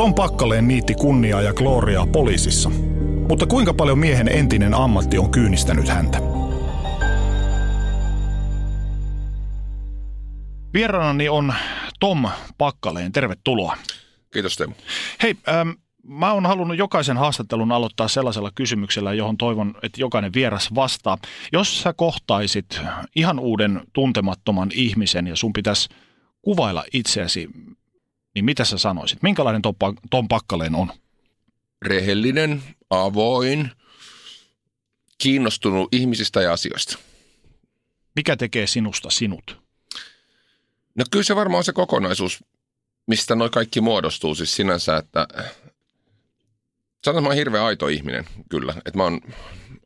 Tom Pakkaleen niitti kunniaa ja gloriaa poliisissa. Mutta kuinka paljon miehen entinen ammatti on kyynistänyt häntä? Vieraanani on Tom Pakkaleen. Tervetuloa. Kiitos Teemu. Hei, ähm, mä oon halunnut jokaisen haastattelun aloittaa sellaisella kysymyksellä, johon toivon, että jokainen vieras vastaa. Jos sä kohtaisit ihan uuden tuntemattoman ihmisen ja sun pitäisi kuvailla itseäsi, niin mitä sä sanoisit? Minkälainen Tom, Tom Pakkaleen on? Rehellinen, avoin, kiinnostunut ihmisistä ja asioista. Mikä tekee sinusta sinut? No kyllä se varmaan on se kokonaisuus, mistä noi kaikki muodostuu siis sinänsä, että sanotaan, että mä oon hirveän aito ihminen kyllä. Että mä oon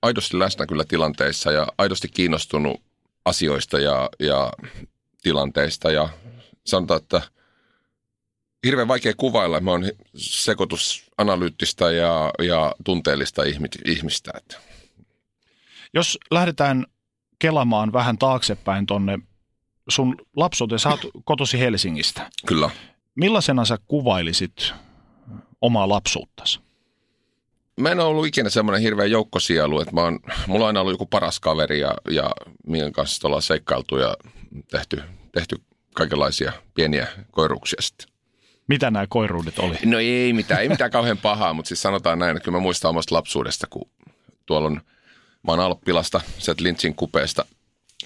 aidosti läsnä kyllä tilanteissa ja aidosti kiinnostunut asioista ja, ja tilanteista ja sanotaan, että hirveän vaikea kuvailla. Mä oon sekoitus analyyttistä ja, ja tunteellista ihmistä. Että. Jos lähdetään kelamaan vähän taaksepäin tonne sun lapsuuteen, sä oot kotosi Helsingistä. Kyllä. Millaisena sä kuvailisit omaa lapsuuttasi? Mä en ole ollut ikinä semmoinen hirveä joukkosielu, että mä oon, mulla on aina ollut joku paras kaveri ja, ja minkä kanssa ollaan seikkailtu ja tehty, tehty kaikenlaisia pieniä koiruksia sitten. Mitä nämä koiruudet oli? No ei mitään, ei mitään kauhean pahaa, mutta siis sanotaan näin, että kyllä mä muistan omasta lapsuudesta, kun tuolla on, mä oon Alppilasta, sieltä Lintsin kupeesta,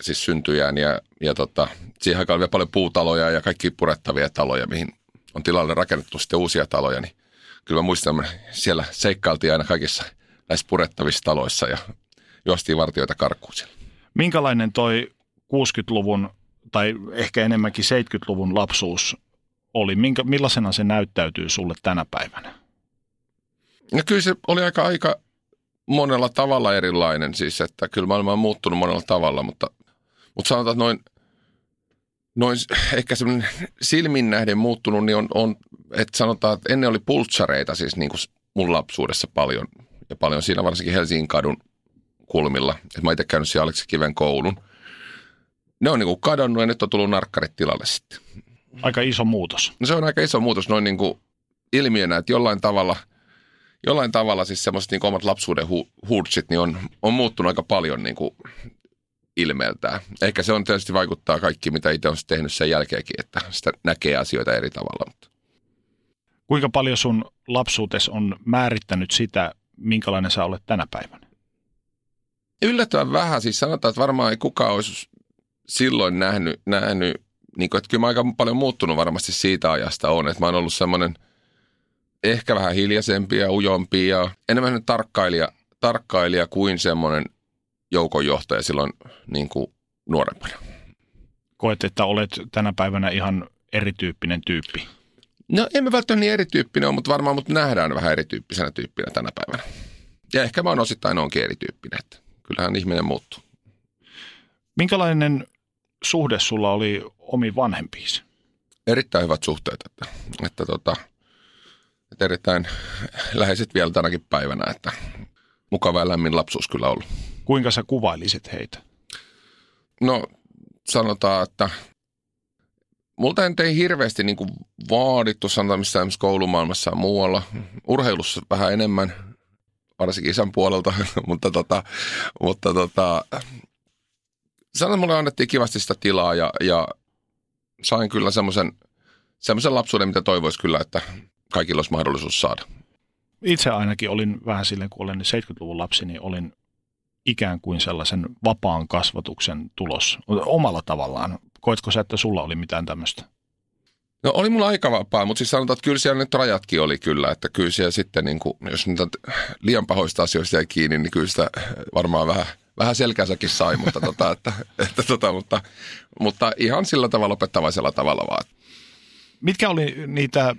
siis syntyjään ja, ja tota, siihen aikaan oli vielä paljon puutaloja ja kaikki purettavia taloja, mihin on tilalle rakennettu sitten uusia taloja, niin kyllä mä muistan, siellä seikkailtiin aina kaikissa näissä purettavissa taloissa ja juostiin vartioita karkuun siellä. Minkälainen toi 60-luvun tai ehkä enemmänkin 70-luvun lapsuus oli? Minkä, millaisena se näyttäytyy sulle tänä päivänä? No kyllä se oli aika, aika monella tavalla erilainen, siis että kyllä maailma on muuttunut monella tavalla, mutta, mutta sanotaan, että noin, noin ehkä semmoinen silmin nähden muuttunut, niin on, on, että sanotaan, että ennen oli pultsareita siis niin kuin mun lapsuudessa paljon, ja paljon siinä varsinkin Helsingin kadun kulmilla. että mä itse käynyt siellä Aleksi Kiven koulun. Ne on niin kuin kadonnut ja nyt on tullut narkkarit tilalle sitten. Aika iso muutos. No se on aika iso muutos noin niin kuin ilmiönä, että jollain tavalla, jollain tavalla siis semmoiset niin omat lapsuuden hu- huudsit niin on, on muuttunut aika paljon niin kuin ilmeeltään. Ehkä se on tietysti vaikuttaa kaikki, mitä itse on tehnyt sen jälkeenkin, että sitä näkee asioita eri tavalla. Mutta. Kuinka paljon sun lapsuutes on määrittänyt sitä, minkälainen sä olet tänä päivänä? Yllättävän vähän. Siis sanotaan, että varmaan ei kukaan olisi silloin nähnyt, nähnyt niin kuin, että kyllä mä aika paljon muuttunut varmasti siitä ajasta on, että mä oon ollut semmoinen ehkä vähän hiljaisempi ja ujompi ja enemmän tarkkailija, tarkkailija kuin semmoinen joukonjohtaja silloin niin kuin nuorempana. Koet, että olet tänä päivänä ihan erityyppinen tyyppi? No emme välttämättä niin erityyppinen ole, mutta varmaan mut nähdään vähän erityyppisenä tyyppinä tänä päivänä. Ja ehkä mä oon osittain onkin erityyppinen, että kyllähän ihminen muuttuu. Minkälainen suhde sulla oli omiin vanhempiisi? Erittäin hyvät suhteet, että, että, tota, että erittäin läheiset vielä tänäkin päivänä, että mukava ja lämmin lapsuus kyllä ollut. Kuinka sä kuvailisit heitä? No sanotaan, että multa ei hirveästi niin kuin vaadittu sanotaan missään koulumaailmassa ja muualla. Urheilussa vähän enemmän, varsinkin isän puolelta, mutta, tota, mutta tota, sanotaan, mulle annettiin kivasti sitä tilaa ja, ja sain kyllä semmoisen semmoisen lapsuuden, mitä toivoisi kyllä, että kaikilla olisi mahdollisuus saada. Itse ainakin olin vähän silleen, kun olen 70-luvun lapsi, niin olin ikään kuin sellaisen vapaan kasvatuksen tulos omalla tavallaan. Koitko sä, että sulla oli mitään tämmöistä? No oli mulla aika vapaa, mutta siis sanotaan, että kyllä siellä nyt rajatkin oli kyllä, että kyllä siellä sitten, niin kuin, jos niitä liian pahoista asioista jäi kiinni, niin kyllä sitä varmaan vähän, vähän selkänsäkin sai, mutta, tota, että, että, tota, mutta, mutta ihan sillä tavalla opettavaisella tavalla vaan. Mitkä oli niitä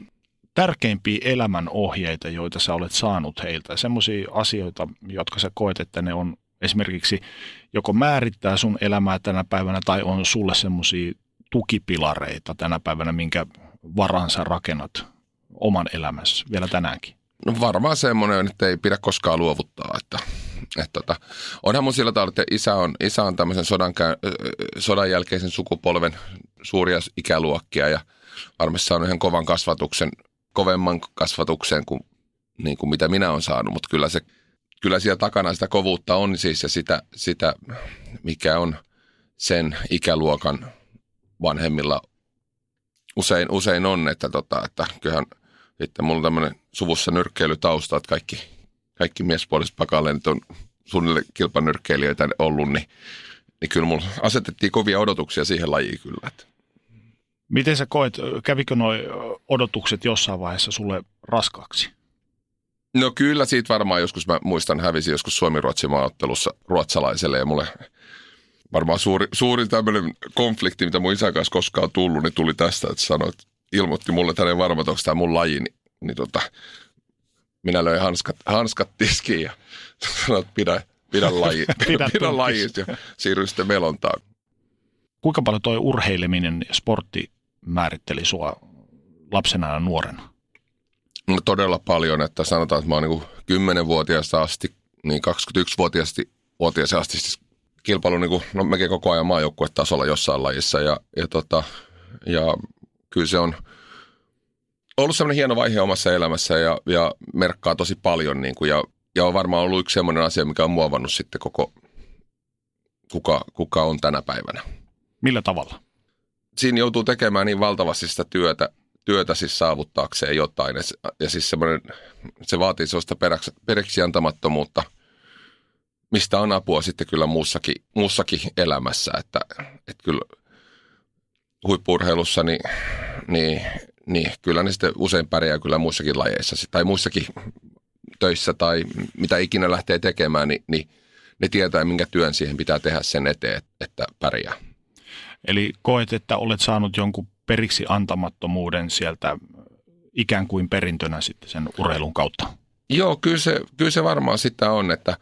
tärkeimpiä elämän ohjeita, joita sä olet saanut heiltä? Semmoisia asioita, jotka sä koet, että ne on esimerkiksi joko määrittää sun elämää tänä päivänä tai on sulle semmoisia tukipilareita tänä päivänä, minkä varan sä rakennat oman elämässä vielä tänäänkin? No varmaan semmoinen, että ei pidä koskaan luovuttaa. Että, että tota, onhan mun sillä tavalla, että isä on, isä on tämmöisen sodan, sodan jälkeisen sukupolven suuria ikäluokkia ja varmasti saanut ihan kovan kasvatuksen, kovemman kasvatuksen kuin, niin kuin mitä minä olen saanut, mutta kyllä, se, kyllä siellä takana sitä kovuutta on siis ja sitä, sitä mikä on sen ikäluokan vanhemmilla usein, usein on, että, tota, että kyllähän sitten mulla on tämmöinen suvussa nyrkkeilytausta, että kaikki, kaikki miespuoliset pakaleenit on suunnilleen kilpanyrkkeilijöitä ollut, niin, niin kyllä mulla asetettiin kovia odotuksia siihen lajiin kyllä. Että. Miten sä koet, kävikö nuo odotukset jossain vaiheessa sulle raskaaksi? No kyllä siitä varmaan joskus, mä muistan hävisi joskus Suomi-Ruotsin maaottelussa ruotsalaiselle ja mulle varmaan suuri, suurin tämmöinen konflikti, mitä mun isän kanssa koskaan on tullut, niin tuli tästä, että sanoi, että ilmoitti mulle, että hän ei varma, että onko tämä mun laji, niin, niin tota, minä löin hanskat, hanskat tiskiin ja sanoin, että pidä, pidä, laji, pidä, pidä lajit ja siirryin sitten melontaan. Kuinka paljon tuo urheileminen ja sportti määritteli sua lapsena ja nuorena? No todella paljon, että sanotaan, että mä oon niin 10-vuotiaasta asti, niin 21-vuotiaasti vuotiaasta asti siis kilpailu niin kuin, no mekin koko ajan maajoukkuetasolla jossain lajissa ja, ja, tota, ja kyllä se on ollut semmoinen hieno vaihe omassa elämässä ja, ja merkkaa tosi paljon niin kuin, ja, ja on varmaan ollut yksi semmoinen asia, mikä on muovannut sitten koko, kuka, kuka on tänä päivänä. Millä tavalla? Siinä joutuu tekemään niin valtavasti sitä työtä, työtä siis saavuttaakseen jotain. Ja, ja siis semmoinen, se vaatii sellaista peräksi, peräksi antamattomuutta, mistä on apua sitten kyllä muussakin, muussakin elämässä. Että, että kyllä huippurheilussa, niin, niin, niin kyllä ne sitten usein pärjää kyllä muissakin lajeissa tai muissakin töissä tai mitä ikinä lähtee tekemään, niin, niin ne tietää, minkä työn siihen pitää tehdä sen eteen, että pärjää. Eli koet, että olet saanut jonkun periksi antamattomuuden sieltä ikään kuin perintönä sitten sen urheilun kautta? Joo, kyllä se, kyllä se varmaan sitä on, että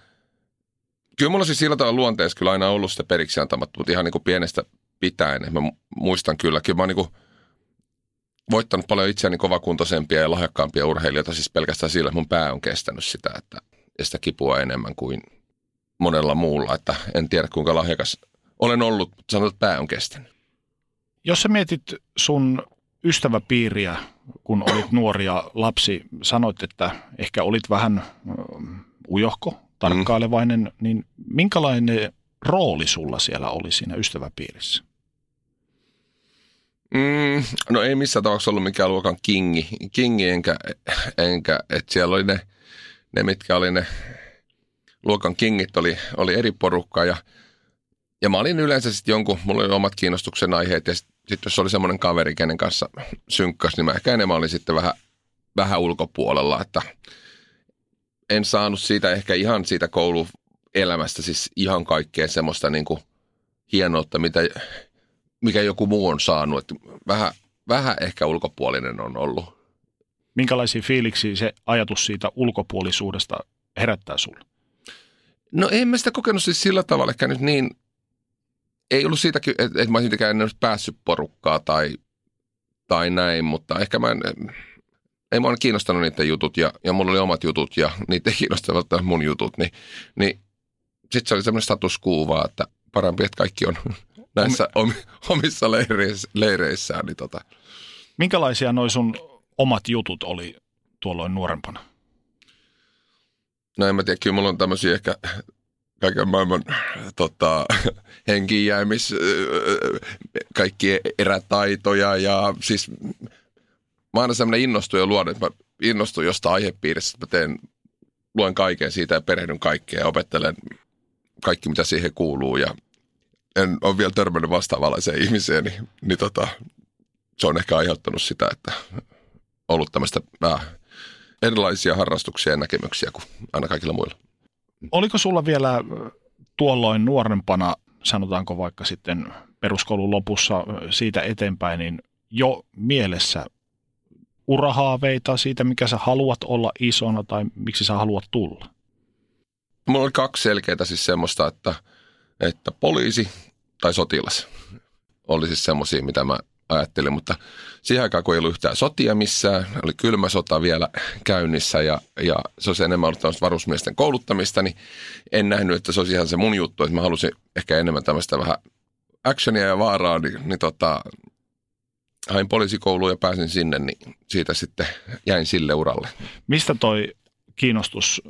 kyllä mulla siis sillä tavalla luonteessa kyllä aina ollut sitä periksi antamattomuutta ihan niin kuin pienestä pitäen. Mä muistan kyllä, kyllä mä oon niin voittanut paljon itseäni kovakuntoisempia ja lahjakkaampia urheilijoita siis pelkästään sillä, että mun pää on kestänyt sitä, että ja sitä kipua enemmän kuin monella muulla. Että en tiedä kuinka lahjakas olen ollut, mutta sanotaan, että pää on kestänyt. Jos sä mietit sun ystäväpiiriä, kun olit nuoria lapsi, sanoit, että ehkä olit vähän ujohko, tarkkailevainen, mm. niin minkälainen rooli sulla siellä oli siinä ystäväpiirissä? Mm, no ei missään tapauksessa ollut mikään luokan kingi, kingi enkä, enkä että siellä oli ne, ne, mitkä oli ne luokan kingit, oli, oli eri porukkaa ja, ja mä olin yleensä sitten jonkun, mulla oli omat kiinnostuksen aiheet ja sitten sit jos oli semmoinen kaveri, kenen kanssa synkkas, niin mä ehkä enemmän olin sitten vähän, vähän ulkopuolella, että en saanut siitä ehkä ihan siitä koulu elämästä siis ihan kaikkea semmoista niin kuin hienoutta, mitä, mikä joku muu on saanut. Että vähän, vähän ehkä ulkopuolinen on ollut. Minkälaisia fiiliksiä se ajatus siitä ulkopuolisuudesta herättää sulle? No en mä sitä kokenut siis sillä tavalla ehkä nyt niin, ei ollut siitäkin, että, että mä olisin en päässyt porukkaa tai, tai näin, mutta ehkä mä en, ei mua kiinnostanut niiden jutut ja, ja mulla oli omat jutut ja niitä ei kiinnostanut mun jutut, niin, niin sitten se oli semmoinen status quo että parempi, että kaikki on näissä omissa leireissä, leireissään. Niin tota. Minkälaisia noin sun omat jutut oli tuolloin nuorempana? No en mä tiedä, kyllä mulla on tämmöisiä ehkä kaiken maailman tota, henkijäämis, kaikki erätaitoja ja siis mä aina semmoinen innostuja luonne, että mä innostun jostain aihepiiristä, että mä teen, luen kaiken siitä ja perehdyn kaikkea ja opettelen kaikki, mitä siihen kuuluu ja en ole vielä törmännyt vastaavanlaiseen ihmiseen, niin, niin tota, se on ehkä aiheuttanut sitä, että ollut tämmöistä vähän erilaisia harrastuksia ja näkemyksiä kuin aina kaikilla muilla. Oliko sulla vielä tuolloin nuorempana, sanotaanko vaikka sitten peruskoulun lopussa siitä eteenpäin, niin jo mielessä urahaaveita siitä, mikä sä haluat olla isona tai miksi sä haluat tulla? Mulla oli kaksi selkeää siis semmoista, että, että poliisi tai sotilas oli siis semmoisia, mitä mä ajattelin, mutta siihen aikaan, kun ei ollut yhtään sotia missään, oli kylmä sota vielä käynnissä ja, ja se olisi enemmän ollut varusmiesten kouluttamista, niin en nähnyt, että se olisi ihan se mun juttu, että mä halusin ehkä enemmän tämmöistä vähän actionia ja vaaraa, niin, niin tota, hain poliisikouluun ja pääsin sinne, niin siitä sitten jäin sille uralle. Mistä toi kiinnostus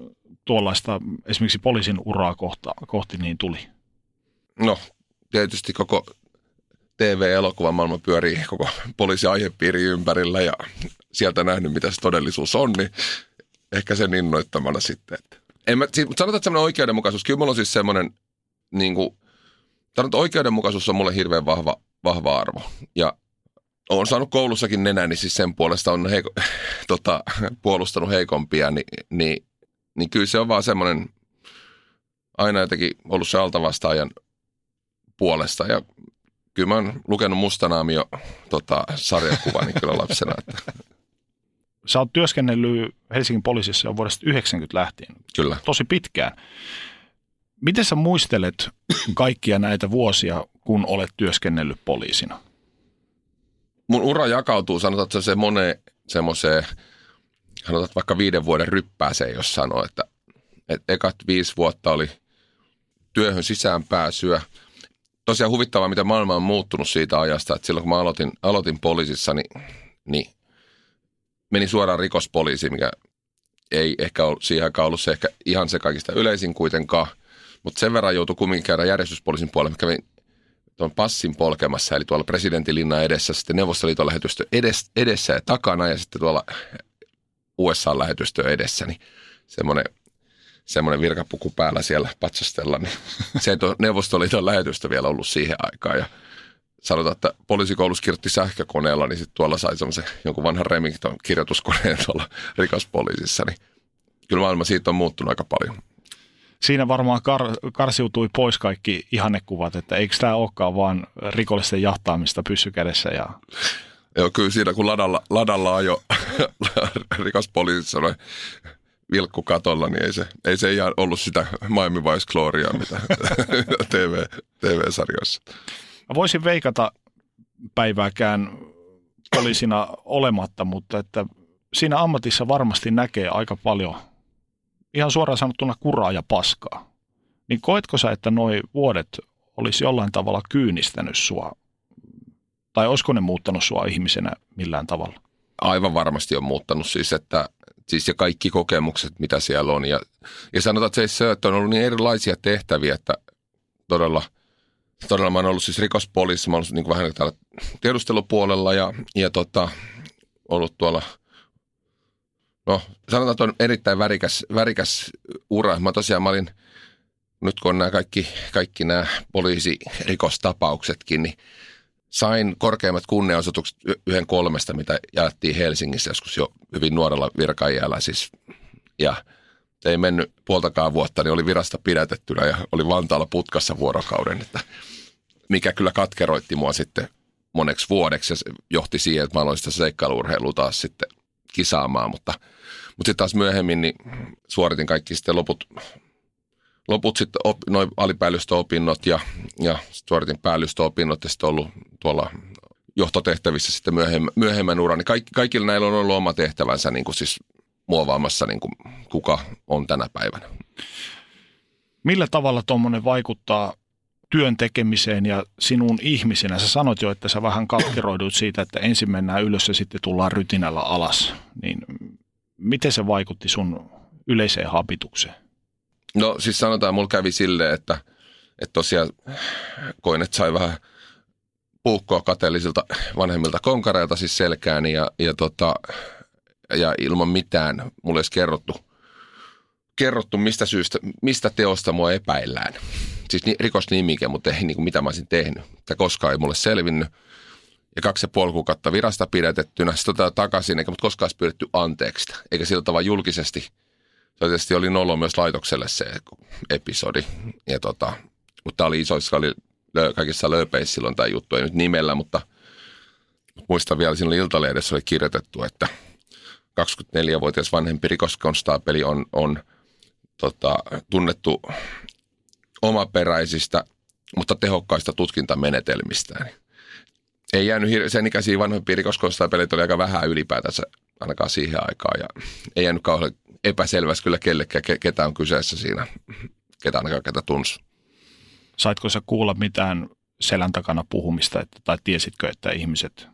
tuollaista esimerkiksi poliisin uraa kohta, kohti niin tuli? No, tietysti koko TV-elokuvan maailma pyörii koko poliisiaihepiiri ympärillä ja sieltä nähnyt, mitä se todellisuus on, niin ehkä sen innoittamana sitten. Että. En mä, siis, sanotaan, että semmoinen oikeudenmukaisuus, kyllä mulla on siis semmoinen, niin kuin, sanotaan, että oikeudenmukaisuus on mulle hirveän vahva, vahva arvo. Ja olen saanut koulussakin nenäni, siis sen puolesta on heiko, tota, puolustanut heikompia, niin, niin, niin kyllä se on vaan semmoinen aina jotenkin ollut se altavastaajan puolesta. Ja kyllä mä oon lukenut Mustanaamio tota, sarjakuvaa niin kyllä lapsena. Että. Sä oot työskennellyt Helsingin poliisissa jo vuodesta 90 lähtien. Kyllä. Tosi pitkään. Miten sä muistelet kaikkia näitä vuosia, kun olet työskennellyt poliisina? Mun ura jakautuu, sanotaan, että se moneen semmoiseen, sanotaan vaikka viiden vuoden ryppääseen, jos sanoo, että, että ekat viisi vuotta oli työhön sisäänpääsyä – tosiaan huvittavaa, mitä maailma on muuttunut siitä ajasta, että silloin kun mä aloitin, aloitin poliisissa, niin, niin meni suoraan rikospoliisiin, mikä ei ehkä ollut, siihen aikaan ollut se ehkä ihan se kaikista yleisin kuitenkaan, mutta sen verran joutui kumminkin käydä järjestyspoliisin puolelle. Mä kävin tuon passin polkemassa, eli tuolla presidentinlinnan edessä, sitten Neuvostoliiton lähetystö edessä ja takana ja sitten tuolla USA-lähetystö edessä, niin semmoinen semmoinen virkapuku päällä siellä patsastella, niin se ei Neuvostoliiton lähetystä vielä ollut siihen aikaan. Ja sanotaan, että poliisikoulussa kirjoitti sähkökoneella, niin sitten tuolla sai semmoisen jonkun vanhan Remington kirjoituskoneen tuolla rikospoliisissa, niin kyllä maailma siitä on muuttunut aika paljon. Siinä varmaan kar- karsiutui pois kaikki ihannekuvat, että eikö tämä olekaan vaan rikollisten jahtaamista pyssykädessä ja Joo, kyllä siinä kun ladalla, ladalla ajo rikospoliisissa vilkku katolla, niin ei se, ei se ihan ollut sitä Miami Vice Gloriaa, mitä TV, TV-sarjoissa. Mä voisin veikata päivääkään poliisina olematta, mutta että siinä ammatissa varmasti näkee aika paljon ihan suoraan sanottuna kuraa ja paskaa. Niin koetko sä, että nuo vuodet olisi jollain tavalla kyynistänyt sua, tai olisiko ne muuttanut sua ihmisenä millään tavalla? Aivan varmasti on muuttanut siis, että siis ja kaikki kokemukset, mitä siellä on. Ja, ja sanotaan, että se, on ollut niin erilaisia tehtäviä, että todella, todella mä oon ollut siis rikospoliisissa, mä oon ollut niin vähän täällä tiedustelupuolella ja, ja tota, ollut tuolla, no sanotaan, että on erittäin värikäs, värikäs ura. Mä tosiaan mä olin, nyt kun on nämä kaikki, kaikki nämä poliisirikostapauksetkin, niin sain korkeimmat kunnianosoitukset yhden kolmesta, mitä jaettiin Helsingissä joskus jo hyvin nuorella virkaijalla siis. Ja ei mennyt puoltakaan vuotta, niin oli virasta pidätettynä ja oli Vantaalla putkassa vuorokauden, että mikä kyllä katkeroitti mua sitten moneksi vuodeksi ja johti siihen, että mä aloin sitä seikkailurheilua taas sitten kisaamaan, mutta, mutta sitten taas myöhemmin niin suoritin kaikki sitten loput loput sitten op, noin alipäällystöopinnot ja, ja suoritin päällystöopinnot ja sitten ollut tuolla johtotehtävissä sitten myöhemmän, myöhemmän uran. Niin kaikki, kaikilla näillä on ollut oma tehtävänsä niin kuin siis muovaamassa niin kuin kuka on tänä päivänä. Millä tavalla tuommoinen vaikuttaa työn tekemiseen ja sinun ihmisenä? Sä sanoit jo, että sä vähän katkeroidut siitä, että ensin mennään ylös ja sitten tullaan rytinällä alas. Niin miten se vaikutti sun yleiseen habitukseen? No siis sanotaan, mulla kävi silleen, että, että tosiaan koin, että sai vähän puukkoa kateellisilta vanhemmilta konkareilta siis selkääni ja, ja, tota, ja ilman mitään mulle edes kerrottu, kerrottu mistä syystä, mistä teosta mua epäillään. Siis ni, rikosnimike, mutta ei niin kuin mitä mä olisin tehnyt. Tämä koskaan ei mulle selvinnyt. Ja kaksi ja puoli kuukautta virasta pidätettynä, sitten takaisin, eikä mut koskaan pyydetty anteeksi. Eikä sillä tavalla julkisesti – tietysti oli nolo myös laitokselle se episodi. Ja tota, mutta tämä oli isoissa, oli kaikissa lööpeissä silloin tämä juttu, ei nyt nimellä, mutta muistan vielä, siinä Iltalehdessä oli kirjoitettu, että 24-vuotias vanhempi rikoskonstaapeli on, on tota, tunnettu omaperäisistä, mutta tehokkaista tutkintamenetelmistään. Ei jäänyt hir- sen ikäisiä vanhempia rikoskonstaapelit oli aika vähän ylipäätänsä ainakaan siihen aikaan. Ja ei jäänyt kauhean epäselvästi kyllä kellekään, ketä on kyseessä siinä, ketä ainakaan ketä tunsi. Saitko sä kuulla mitään selän takana puhumista, että, tai tiesitkö, että ihmiset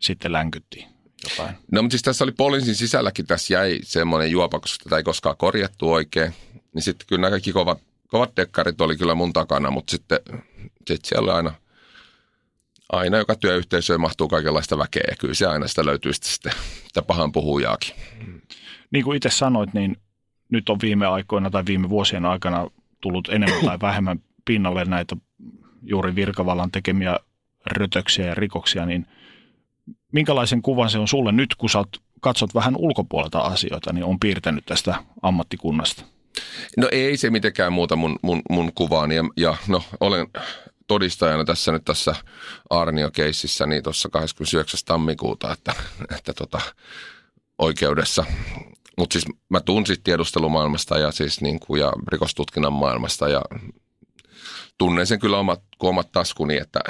sitten länkytti jotain? No mutta siis tässä oli poliisin sisälläkin, tässä jäi semmoinen juopa, koska tätä ei koskaan korjattu oikein. Niin sitten kyllä nämä kaikki kovat, kovat dekkarit oli kyllä mun takana, mutta sitten sit siellä oli aina, aina joka työyhteisöön mahtuu kaikenlaista väkeä ja kyllä se aina sitä löytyy sitten sitä pahan puhujaakin. Niin kuin itse sanoit, niin nyt on viime aikoina tai viime vuosien aikana tullut enemmän tai vähemmän pinnalle näitä juuri virkavallan tekemiä rötöksiä ja rikoksia, niin minkälaisen kuvan se on sulle nyt, kun sä katsot vähän ulkopuolelta asioita, niin on piirtänyt tästä ammattikunnasta? No ei se mitenkään muuta mun, mun, mun kuvaani ja, ja no olen todistajana tässä nyt tässä Arnio-keississä niin tuossa 29. tammikuuta, että, että tota, oikeudessa. Mutta siis mä tunsin tiedustelumaailmasta ja siis niin kuin, ja rikostutkinnan maailmasta ja tunnen sen kyllä omat, omat taskuni, että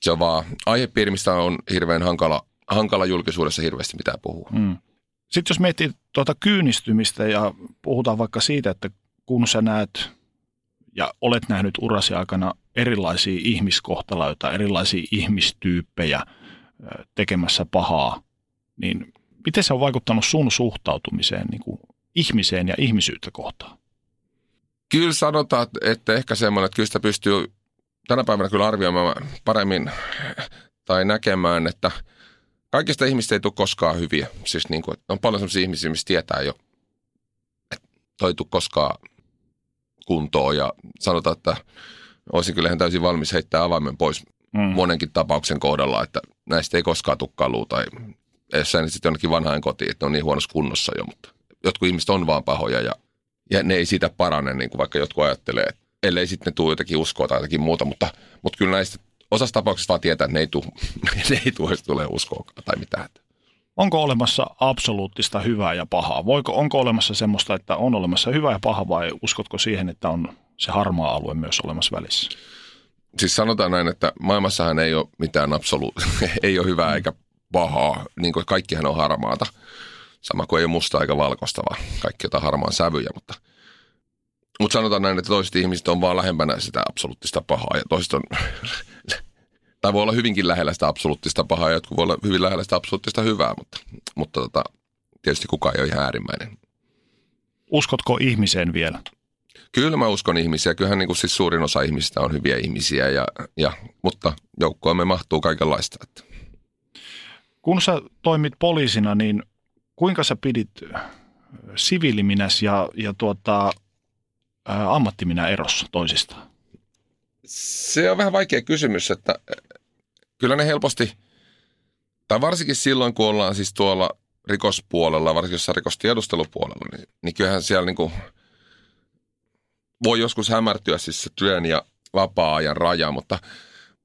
se on vaan aihepiiri, mistä on hirveän hankala, hankala julkisuudessa hirveästi mitään puhua. Mm. Sitten jos miettii tuota kyynistymistä ja puhutaan vaikka siitä, että kun sä näet ja olet nähnyt urasi aikana erilaisia ihmiskohtaloita, erilaisia ihmistyyppejä tekemässä pahaa, niin miten se on vaikuttanut sun suhtautumiseen niin kuin ihmiseen ja ihmisyyttä kohtaan? Kyllä sanotaan, että ehkä semmoinen, että kyllä sitä pystyy tänä päivänä kyllä arvioimaan paremmin tai näkemään, että kaikista ihmistä ei tule koskaan hyviä. Siis niin kuin, on paljon sellaisia ihmisiä, mistä tietää jo, että toi ei tule koskaan kuntoon ja sanotaan, että olisin kyllä ihan täysin valmis heittää avaimen pois mm. monenkin tapauksen kohdalla, että näistä ei koskaan tule kalua tai jos sä sitten jonnekin vanhaan kotiin, että ne on niin huonossa kunnossa jo, mutta jotkut ihmiset on vaan pahoja ja, ja ne ei siitä parane, niin kuin vaikka jotkut ajattelee, että ellei sitten tule jotenkin uskoa tai jotakin muuta, mutta, mutta kyllä näistä osassa tapauksista vaan tietää, että ne ei tule, ne ei tule, tule uskoa tai mitään. Onko olemassa absoluuttista hyvää ja pahaa? Voiko, onko olemassa semmoista, että on olemassa hyvä ja paha vai uskotko siihen, että on se harmaa alue myös olemassa välissä? Siis sanotaan näin, että maailmassahan ei ole mitään absoluuttista, ei ole hyvää eikä pahaa, niin kuin kaikkihan on harmaata. Sama kuin ei ole musta eikä valkoista, vaan kaikki jotain harmaan sävyjä, mutta – mutta sanotaan näin, että toiset ihmiset on vaan lähempänä sitä absoluuttista pahaa ja toiset on, tai voi olla hyvinkin lähellä sitä absoluuttista pahaa ja jotkut voi olla hyvin lähellä sitä absoluuttista hyvää, mutta, mutta tota, tietysti kukaan ei ole ihan äärimmäinen. Uskotko ihmiseen vielä? Kyllä mä uskon ihmisiä. Kyllähän niin kuin siis suurin osa ihmisistä on hyviä ihmisiä, ja, ja, mutta me mahtuu kaikenlaista. Että. Kun sä toimit poliisina, niin kuinka sä pidit siviiliminäs ja, ja tuota, ammattiminä erossa toisistaan? Se on vähän vaikea kysymys, että kyllä ne helposti, tai varsinkin silloin, kun ollaan siis tuolla rikospuolella, varsinkin jossain rikostiedustelupuolella, niin, niin kyllähän siellä niin kuin voi joskus hämärtyä siis se työn ja vapaa-ajan raja, mutta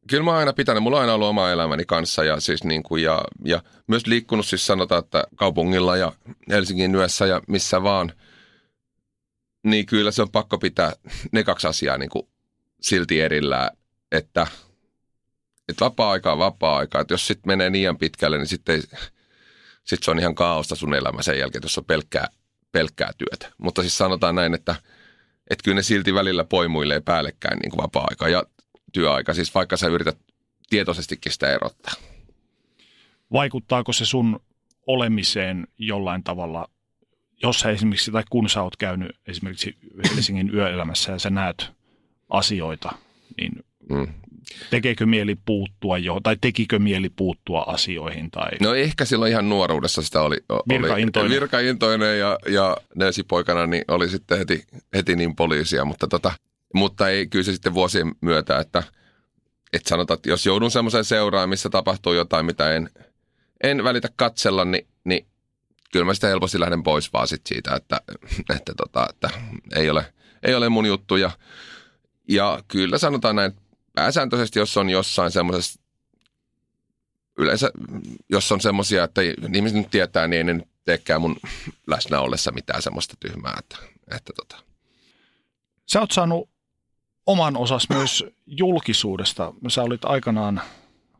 kyllä mä oon aina pitänyt, mulla on aina ollut oma elämäni kanssa ja, siis niin kuin ja, ja myös liikkunut siis sanotaan, että kaupungilla ja Helsingin yössä ja missä vaan – niin kyllä se on pakko pitää ne kaksi asiaa niin kuin silti erillään, että, että vapaa-aika on vapaa-aika. Että jos sitten menee liian pitkälle, niin sitten sit se on ihan kaaosta sun elämä sen jälkeen, jos on pelkkää, pelkkää työtä. Mutta siis sanotaan näin, että, että kyllä ne silti välillä poimuilee päällekkäin niin kuin vapaa-aika ja työaika, siis vaikka sä yrität tietoisestikin sitä erottaa. Vaikuttaako se sun olemiseen jollain tavalla jos sä esimerkiksi, tai kun sä oot käynyt esimerkiksi Helsingin yöelämässä ja sä näet asioita, niin mm. Tekeekö mieli puuttua jo, tai tekikö mieli puuttua asioihin? Tai... No ehkä silloin ihan nuoruudessa sitä oli. Virkaintoinen. Oli virkaintoinen ja, ja poikana niin oli sitten heti, heti niin poliisia, mutta, tota, mutta ei kyllä se sitten vuosien myötä, että, että sanotaan, että jos joudun semmoiseen seuraan, missä tapahtuu jotain, mitä en, en välitä katsella, niin, niin kyllä mä sitä helposti lähden pois vaan sit siitä, että, että, tota, että ei, ole, ei ole mun juttu. Ja, ja kyllä sanotaan näin, pääsääntöisesti jos on jossain semmoisessa, yleensä jos on semmoisia, että ihmiset nyt tietää, niin ei ne teekään mun läsnä ollessa mitään semmoista tyhmää. Että, että tota. Sä oot saanut oman osas myös julkisuudesta. Sä olit aikanaan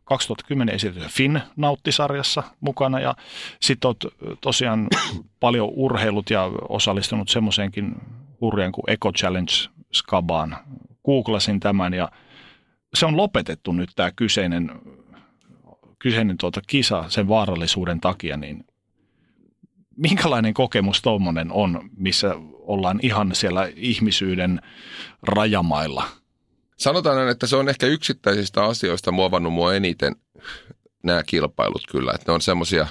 2010 esitys Finn nauttisarjassa mukana ja sitten oot tosiaan paljon urheilut ja osallistunut semmoiseenkin hurjaan kuin Eco Challenge Skabaan. Googlasin tämän ja se on lopetettu nyt tämä kyseinen, kyseinen tuota kisa sen vaarallisuuden takia, niin minkälainen kokemus tuommoinen on, missä ollaan ihan siellä ihmisyyden rajamailla? Sanotaan että se on ehkä yksittäisistä asioista muovannut mua eniten nämä kilpailut kyllä. Että ne on semmoisia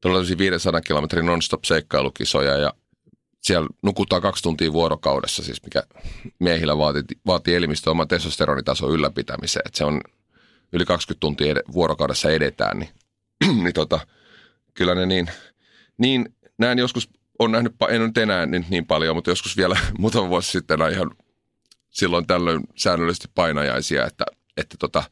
todella 500 kilometrin non-stop seikkailukisoja ja siellä nukutaan kaksi tuntia vuorokaudessa, siis mikä miehillä vaatii, vaatii elimistön oman testosteronitason ylläpitämiseen. Että se on yli 20 tuntia ed- vuorokaudessa edetään, niin, niin tota, kyllä ne niin, niin näin joskus on nähnyt, en nyt enää niin, niin paljon, mutta joskus vielä muutama vuosi sitten ihan silloin tällöin säännöllisesti painajaisia, että, että, tota,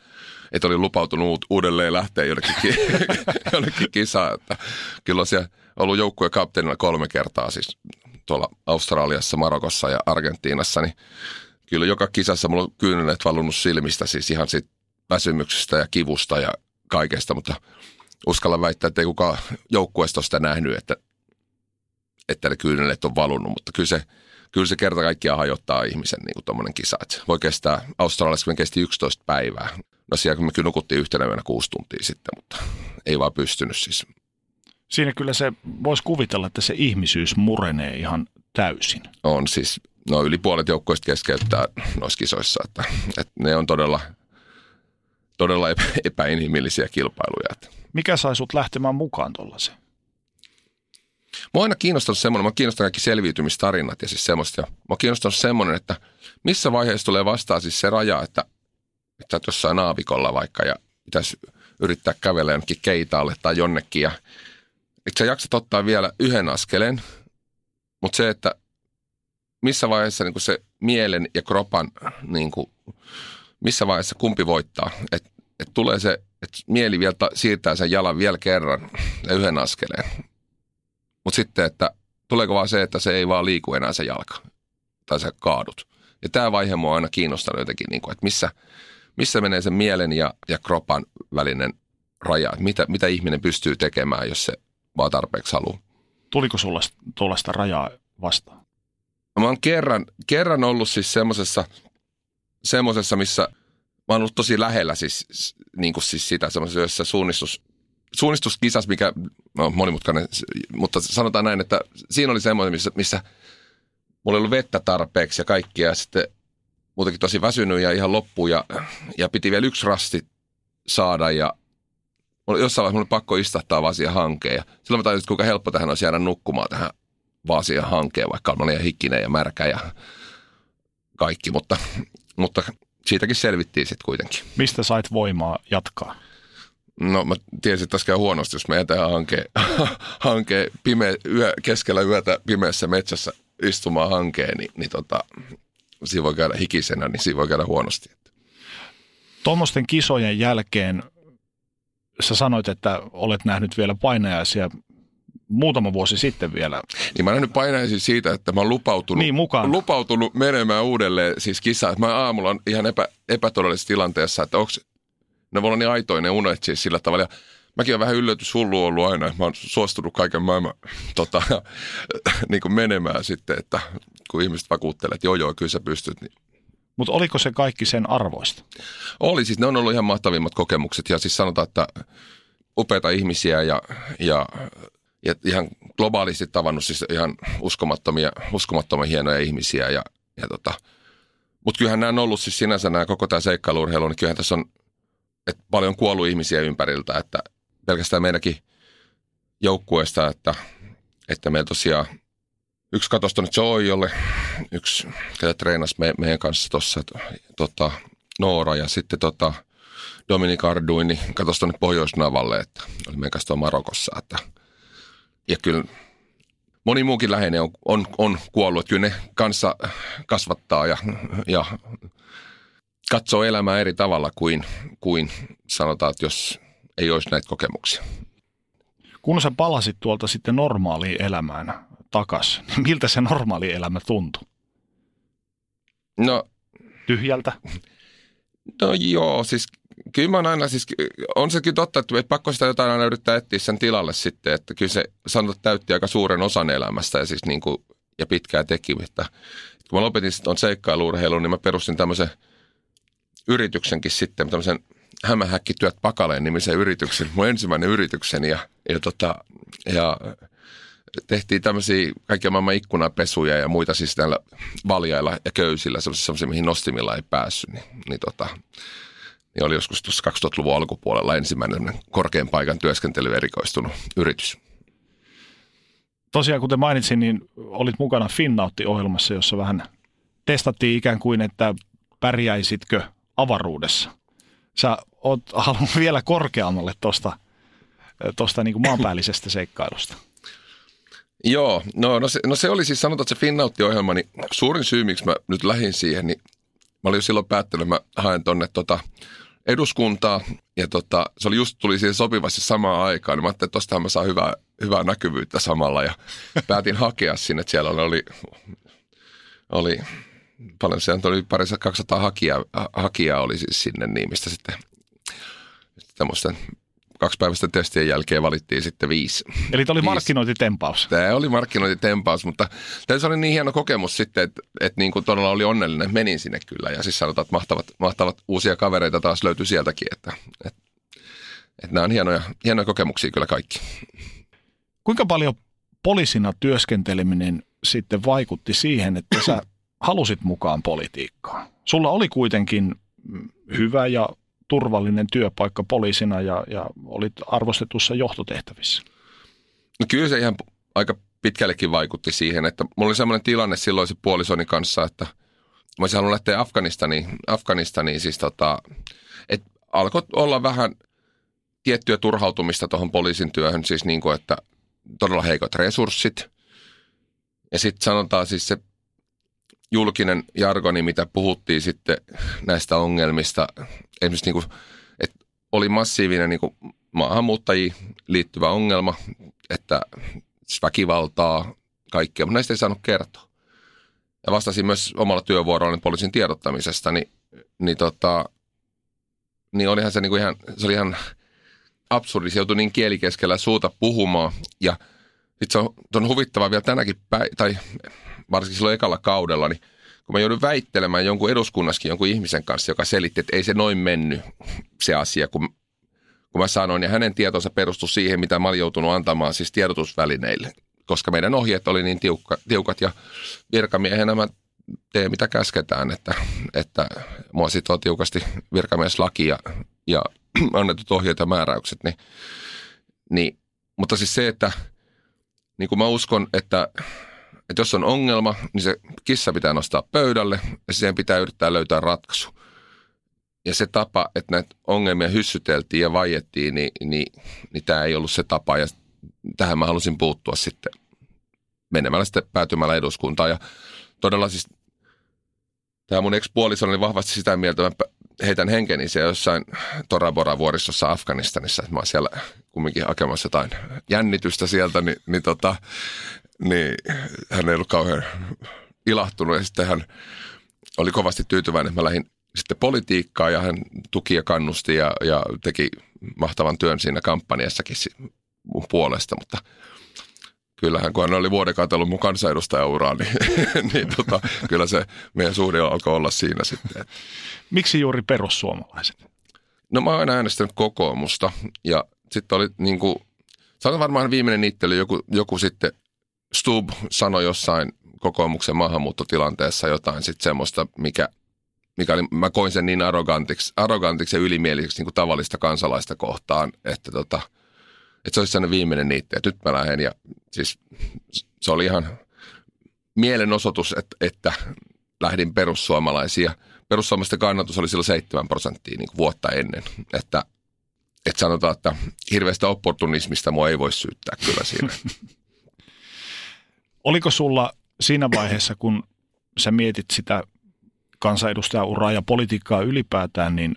että oli lupautunut uudelleen lähteä jonnekin, jonnekin kisaan. Että kyllä on siellä ollut joukkueen kapteenina kolme kertaa siis tuolla Australiassa, Marokossa ja Argentiinassa, niin kyllä joka kisassa mulla on kyynelet valunut silmistä siis ihan siitä väsymyksestä ja kivusta ja kaikesta, mutta uskalla väittää, että ei kukaan joukkueesta sitä nähnyt, että, että ne kyynelet on valunut, mutta kyllä se, kyllä se kerta kaikkiaan hajottaa ihmisen niin tuommoinen kisa. Että voi kestää, Australiassa kesti 11 päivää. No siellä me kyllä nukuttiin yhtenä yönä kuusi tuntia sitten, mutta ei vaan pystynyt siis. Siinä kyllä se voisi kuvitella, että se ihmisyys murenee ihan täysin. On siis, no yli puolet joukkoista keskeyttää noissa kisoissa, että, että ne on todella, todella epä, epäinhimillisiä kilpailuja. Mikä sai sut lähtemään mukaan tuollaiseen? Mua aina kiinnostanut semmoinen, mä kiinnostan kaikki selviytymistarinat ja siis semmoista. Ja mä kiinnostanut semmoinen, että missä vaiheessa tulee vastaan siis se raja, että, että jossain aavikolla vaikka ja pitäisi yrittää kävellä jonnekin keitaalle tai jonnekin ja että sä jaksat ottaa vielä yhden askeleen, mutta se, että missä vaiheessa niin se mielen ja kropan, niin kuin, missä vaiheessa kumpi voittaa, että et tulee se, että mieli vielä ta- siirtää sen jalan vielä kerran ja yhden askeleen. Mutta sitten, että tuleeko vaan se, että se ei vaan liiku enää se jalka tai sä kaadut. Ja tämä vaihe mua on aina kiinnostanut jotenkin, niin kuin, että missä, missä menee se mielen ja, ja kropan välinen raja. Mitä, mitä ihminen pystyy tekemään, jos se vaan tarpeeksi haluaa. Tuliko sulla tuollaista rajaa vastaan? Mä oon kerran, kerran ollut siis semmoisessa, semmoisessa, missä mä oon ollut tosi lähellä siis, niin kuin siis sitä semmoisessa, suunnistus, suunnistuskisas, mikä no, monimutkainen, mutta sanotaan näin, että siinä oli semmoinen, missä, missä mulla ei ollut vettä tarpeeksi ja kaikkia ja sitten muutenkin tosi väsynyt ja ihan loppu ja, ja piti vielä yksi rasti saada ja mulla, jossain vaiheessa mulla oli pakko istahtaa siihen hankeen. Ja silloin mä tajusin, kuinka helppo tähän olisi jäädä nukkumaan tähän siihen hankeen, vaikka mä olin hikinen ja märkä ja kaikki, mutta, mutta siitäkin selvittiin sitten kuitenkin. Mistä sait voimaa jatkaa? No mä tiesin, että tässä käy huonosti, jos me jätän hankeen, hankeen pime, yö, keskellä yötä pimeässä metsässä istumaan hankeen, niin, niin tota, siinä voi käydä hikisenä, niin siinä voi käydä huonosti. Tuommoisten kisojen jälkeen sä sanoit, että olet nähnyt vielä painajaisia muutama vuosi sitten vielä. Niin mä nähnyt painajaisia siitä, että mä oon lupautunut, niin, mukaan. lupautunut menemään uudelleen siis kisaan. Mä aamulla on ihan epä, epätodellisessa tilanteessa, että onko ne voi olla niin aitoinen unet siis sillä tavalla. Ja mäkin olen vähän yllätyshullu ollut aina, että mä oon suostunut kaiken maailman tota, niin kuin menemään sitten, että kun ihmiset vakuuttelee, että joo joo, kyllä sä pystyt, niin mutta oliko se kaikki sen arvoista? Oli. Siis, ne on ollut ihan mahtavimmat kokemukset. Ja siis sanotaan, että upeita ihmisiä ja, ja, ja ihan globaalisti tavannut siis ihan uskomattomia, uskomattomia hienoja ihmisiä ja, ja tota, mutta kyllähän nämä on ollut siis sinänsä nämä koko tämä seikkailuurheilu, niin kyllähän tässä on että paljon kuollut ihmisiä ympäriltä, että pelkästään meidänkin joukkueesta, että, että meillä tosiaan yksi katosi tuonne Joyolle, yksi, ketä treenasi me, meidän kanssa tuossa, tota, Noora ja sitten tota, Dominik Arduin, niin katosi tuonne Pohjoisnavalle, että oli meidän kanssa Marokossa. Että, ja kyllä moni muukin läheinen on, on, on kuollut, että kyllä ne kanssa kasvattaa ja, ja katsoo elämää eri tavalla kuin, kuin sanotaan, että jos ei olisi näitä kokemuksia. Kun sä palasit tuolta sitten normaaliin elämään takas, niin miltä se normaali elämä tuntui? No, Tyhjältä? no joo, siis kyllä mä oon aina, siis on se kyllä totta, että pakko sitä jotain aina yrittää etsiä sen tilalle sitten, että kyllä se sanot täytti aika suuren osan elämästä ja siis niin kuin, ja pitkää tekemistä. Kun mä lopetin sitten tuon seikkailuurheilun, niin mä perustin tämmöisen yrityksenkin sitten, tämmöisen hämähäkkityöt pakaleen nimisen yrityksen, mun ensimmäinen yritykseni ja, ja, tota, ja tehtiin tämmöisiä kaikkia maailman ikkunapesuja ja muita siis näillä valjailla ja köysillä, semmoisia, mihin nostimilla ei päässyt, niin, niin, tota, niin oli joskus tuossa 2000-luvun alkupuolella ensimmäinen korkean paikan työskentely erikoistunut yritys. Tosiaan, kuten mainitsin, niin olit mukana Finnautti-ohjelmassa, jossa vähän testattiin ikään kuin, että pärjäisitkö avaruudessa. Sä oot halunnut vielä korkeammalle tuosta tosta niin maanpäällisestä seikkailusta. Joo, no, no, se, no se oli siis, sanotaan, että se Finnautti-ohjelma, niin suurin syy, miksi mä nyt lähdin siihen, niin mä olin jo silloin päättänyt, että mä haen tonne tota, eduskuntaa, ja tota, se oli just tuli siihen sopivasti samaan aikaan, niin mä ajattelin, että tostahan mä saan hyvää, hyvää näkyvyyttä samalla, ja päätin hakea sinne, että siellä oli, oli paljon, siellä oli parissa 200 hakijaa, hakijaa oli siis sinne, niin mistä sitten tämmöisten kaksi päivästä testien jälkeen valittiin sitten viisi. Eli tämä oli markkinointitempaus. Tämä oli markkinointitempaus, mutta tämä oli niin hieno kokemus sitten, että, että niin kuin todella oli onnellinen, että menin sinne kyllä. Ja siis sanotaan, että mahtavat, mahtavat uusia kavereita taas löytyi sieltäkin, että, että, että nämä on hienoja, hienoja kokemuksia kyllä kaikki. Kuinka paljon poliisina työskenteleminen sitten vaikutti siihen, että sä halusit mukaan politiikkaan? Sulla oli kuitenkin hyvä ja turvallinen työpaikka poliisina ja, ja olit arvostetussa johtotehtävissä? No kyllä se ihan aika pitkällekin vaikutti siihen, että mulla oli sellainen tilanne silloin se puolisoni kanssa, että mä olisin halunnut lähteä Afganistaniin, Afganistaniin siis tota, että alkoi olla vähän tiettyä turhautumista tuohon poliisin työhön, siis niin kuin, että todella heikot resurssit. Ja sitten sanotaan siis se julkinen jargoni, mitä puhuttiin sitten näistä ongelmista, esimerkiksi niin kuin, että oli massiivinen niin kuin maahanmuuttajiin liittyvä ongelma, että siis väkivaltaa, kaikkea, mutta näistä ei saanut kertoa. Ja vastasin myös omalla työvuorollani poliisin tiedottamisesta, niin, niin, tota, niin olihan se niin kuin ihan, se oli ihan absurdi. Se joutui niin kielikeskellä suuta puhumaan ja sitten se on, on huvittavaa vielä tänäkin päivänä, tai varsinkin silloin ekalla kaudella, niin kun mä joudun väittelemään jonkun eduskunnaskin jonkun ihmisen kanssa, joka selitti, että ei se noin mennyt se asia, kun, kun mä sanoin, ja hänen tietonsa perustui siihen, mitä mä olin joutunut antamaan siis tiedotusvälineille, koska meidän ohjeet oli niin tiukka, tiukat, ja virkamiehenä mä teen mitä käsketään, että, että mua sitoo tiukasti virkamieslaki ja, ja annetut ohjeet ja määräykset, niin, niin, mutta siis se, että niin kuin mä uskon, että että jos on ongelma, niin se kissa pitää nostaa pöydälle ja siihen pitää yrittää löytää ratkaisu. Ja se tapa, että näitä ongelmia hyssyteltiin ja vaiettiin, niin, niin, niin tämä ei ollut se tapa. Ja tähän mä halusin puuttua sitten menemällä sitten päätymällä eduskuntaan. Ja todella siis tämä mun ekspuoliso oli vahvasti sitä mieltä, että mä heitän henkeni siellä jossain Torabora vuoristossa Afganistanissa, mä oon siellä kumminkin hakemassa jotain jännitystä sieltä, niin, niin tota, niin hän ei ollut kauhean ilahtunut ja sitten hän oli kovasti tyytyväinen, että mä lähdin sitten politiikkaan ja hän tuki ja kannusti ja, ja teki mahtavan työn siinä kampanjassakin mun puolesta, mutta kyllähän kun hän oli vuoden katsellut mun kansanedustajauraa, niin, niin tota, kyllä se meidän suhde alkoi olla siinä sitten. Miksi juuri perussuomalaiset? No mä oon aina äänestänyt kokoomusta ja sitten oli niin kuin, varmaan viimeinen niittely, joku, joku sitten Stub sanoi jossain kokoomuksen maahanmuuttotilanteessa jotain sitten semmoista, mikä, mikä oli, mä koin sen niin arrogantiksi, arrogantiksi ja ylimieliseksi niin kuin tavallista kansalaista kohtaan, että, tota, että se olisi sellainen viimeinen niitti, että nyt mä lähden ja siis se oli ihan mielenosoitus, että, että lähdin perussuomalaisia. Perussuomalaisten kannatus oli silloin 7 prosenttia niin kuin vuotta ennen, että, että sanotaan, että hirveästä opportunismista mua ei voi syyttää kyllä siinä. Oliko sulla siinä vaiheessa, kun sä mietit sitä kansanedustajauraa ja politiikkaa ylipäätään, niin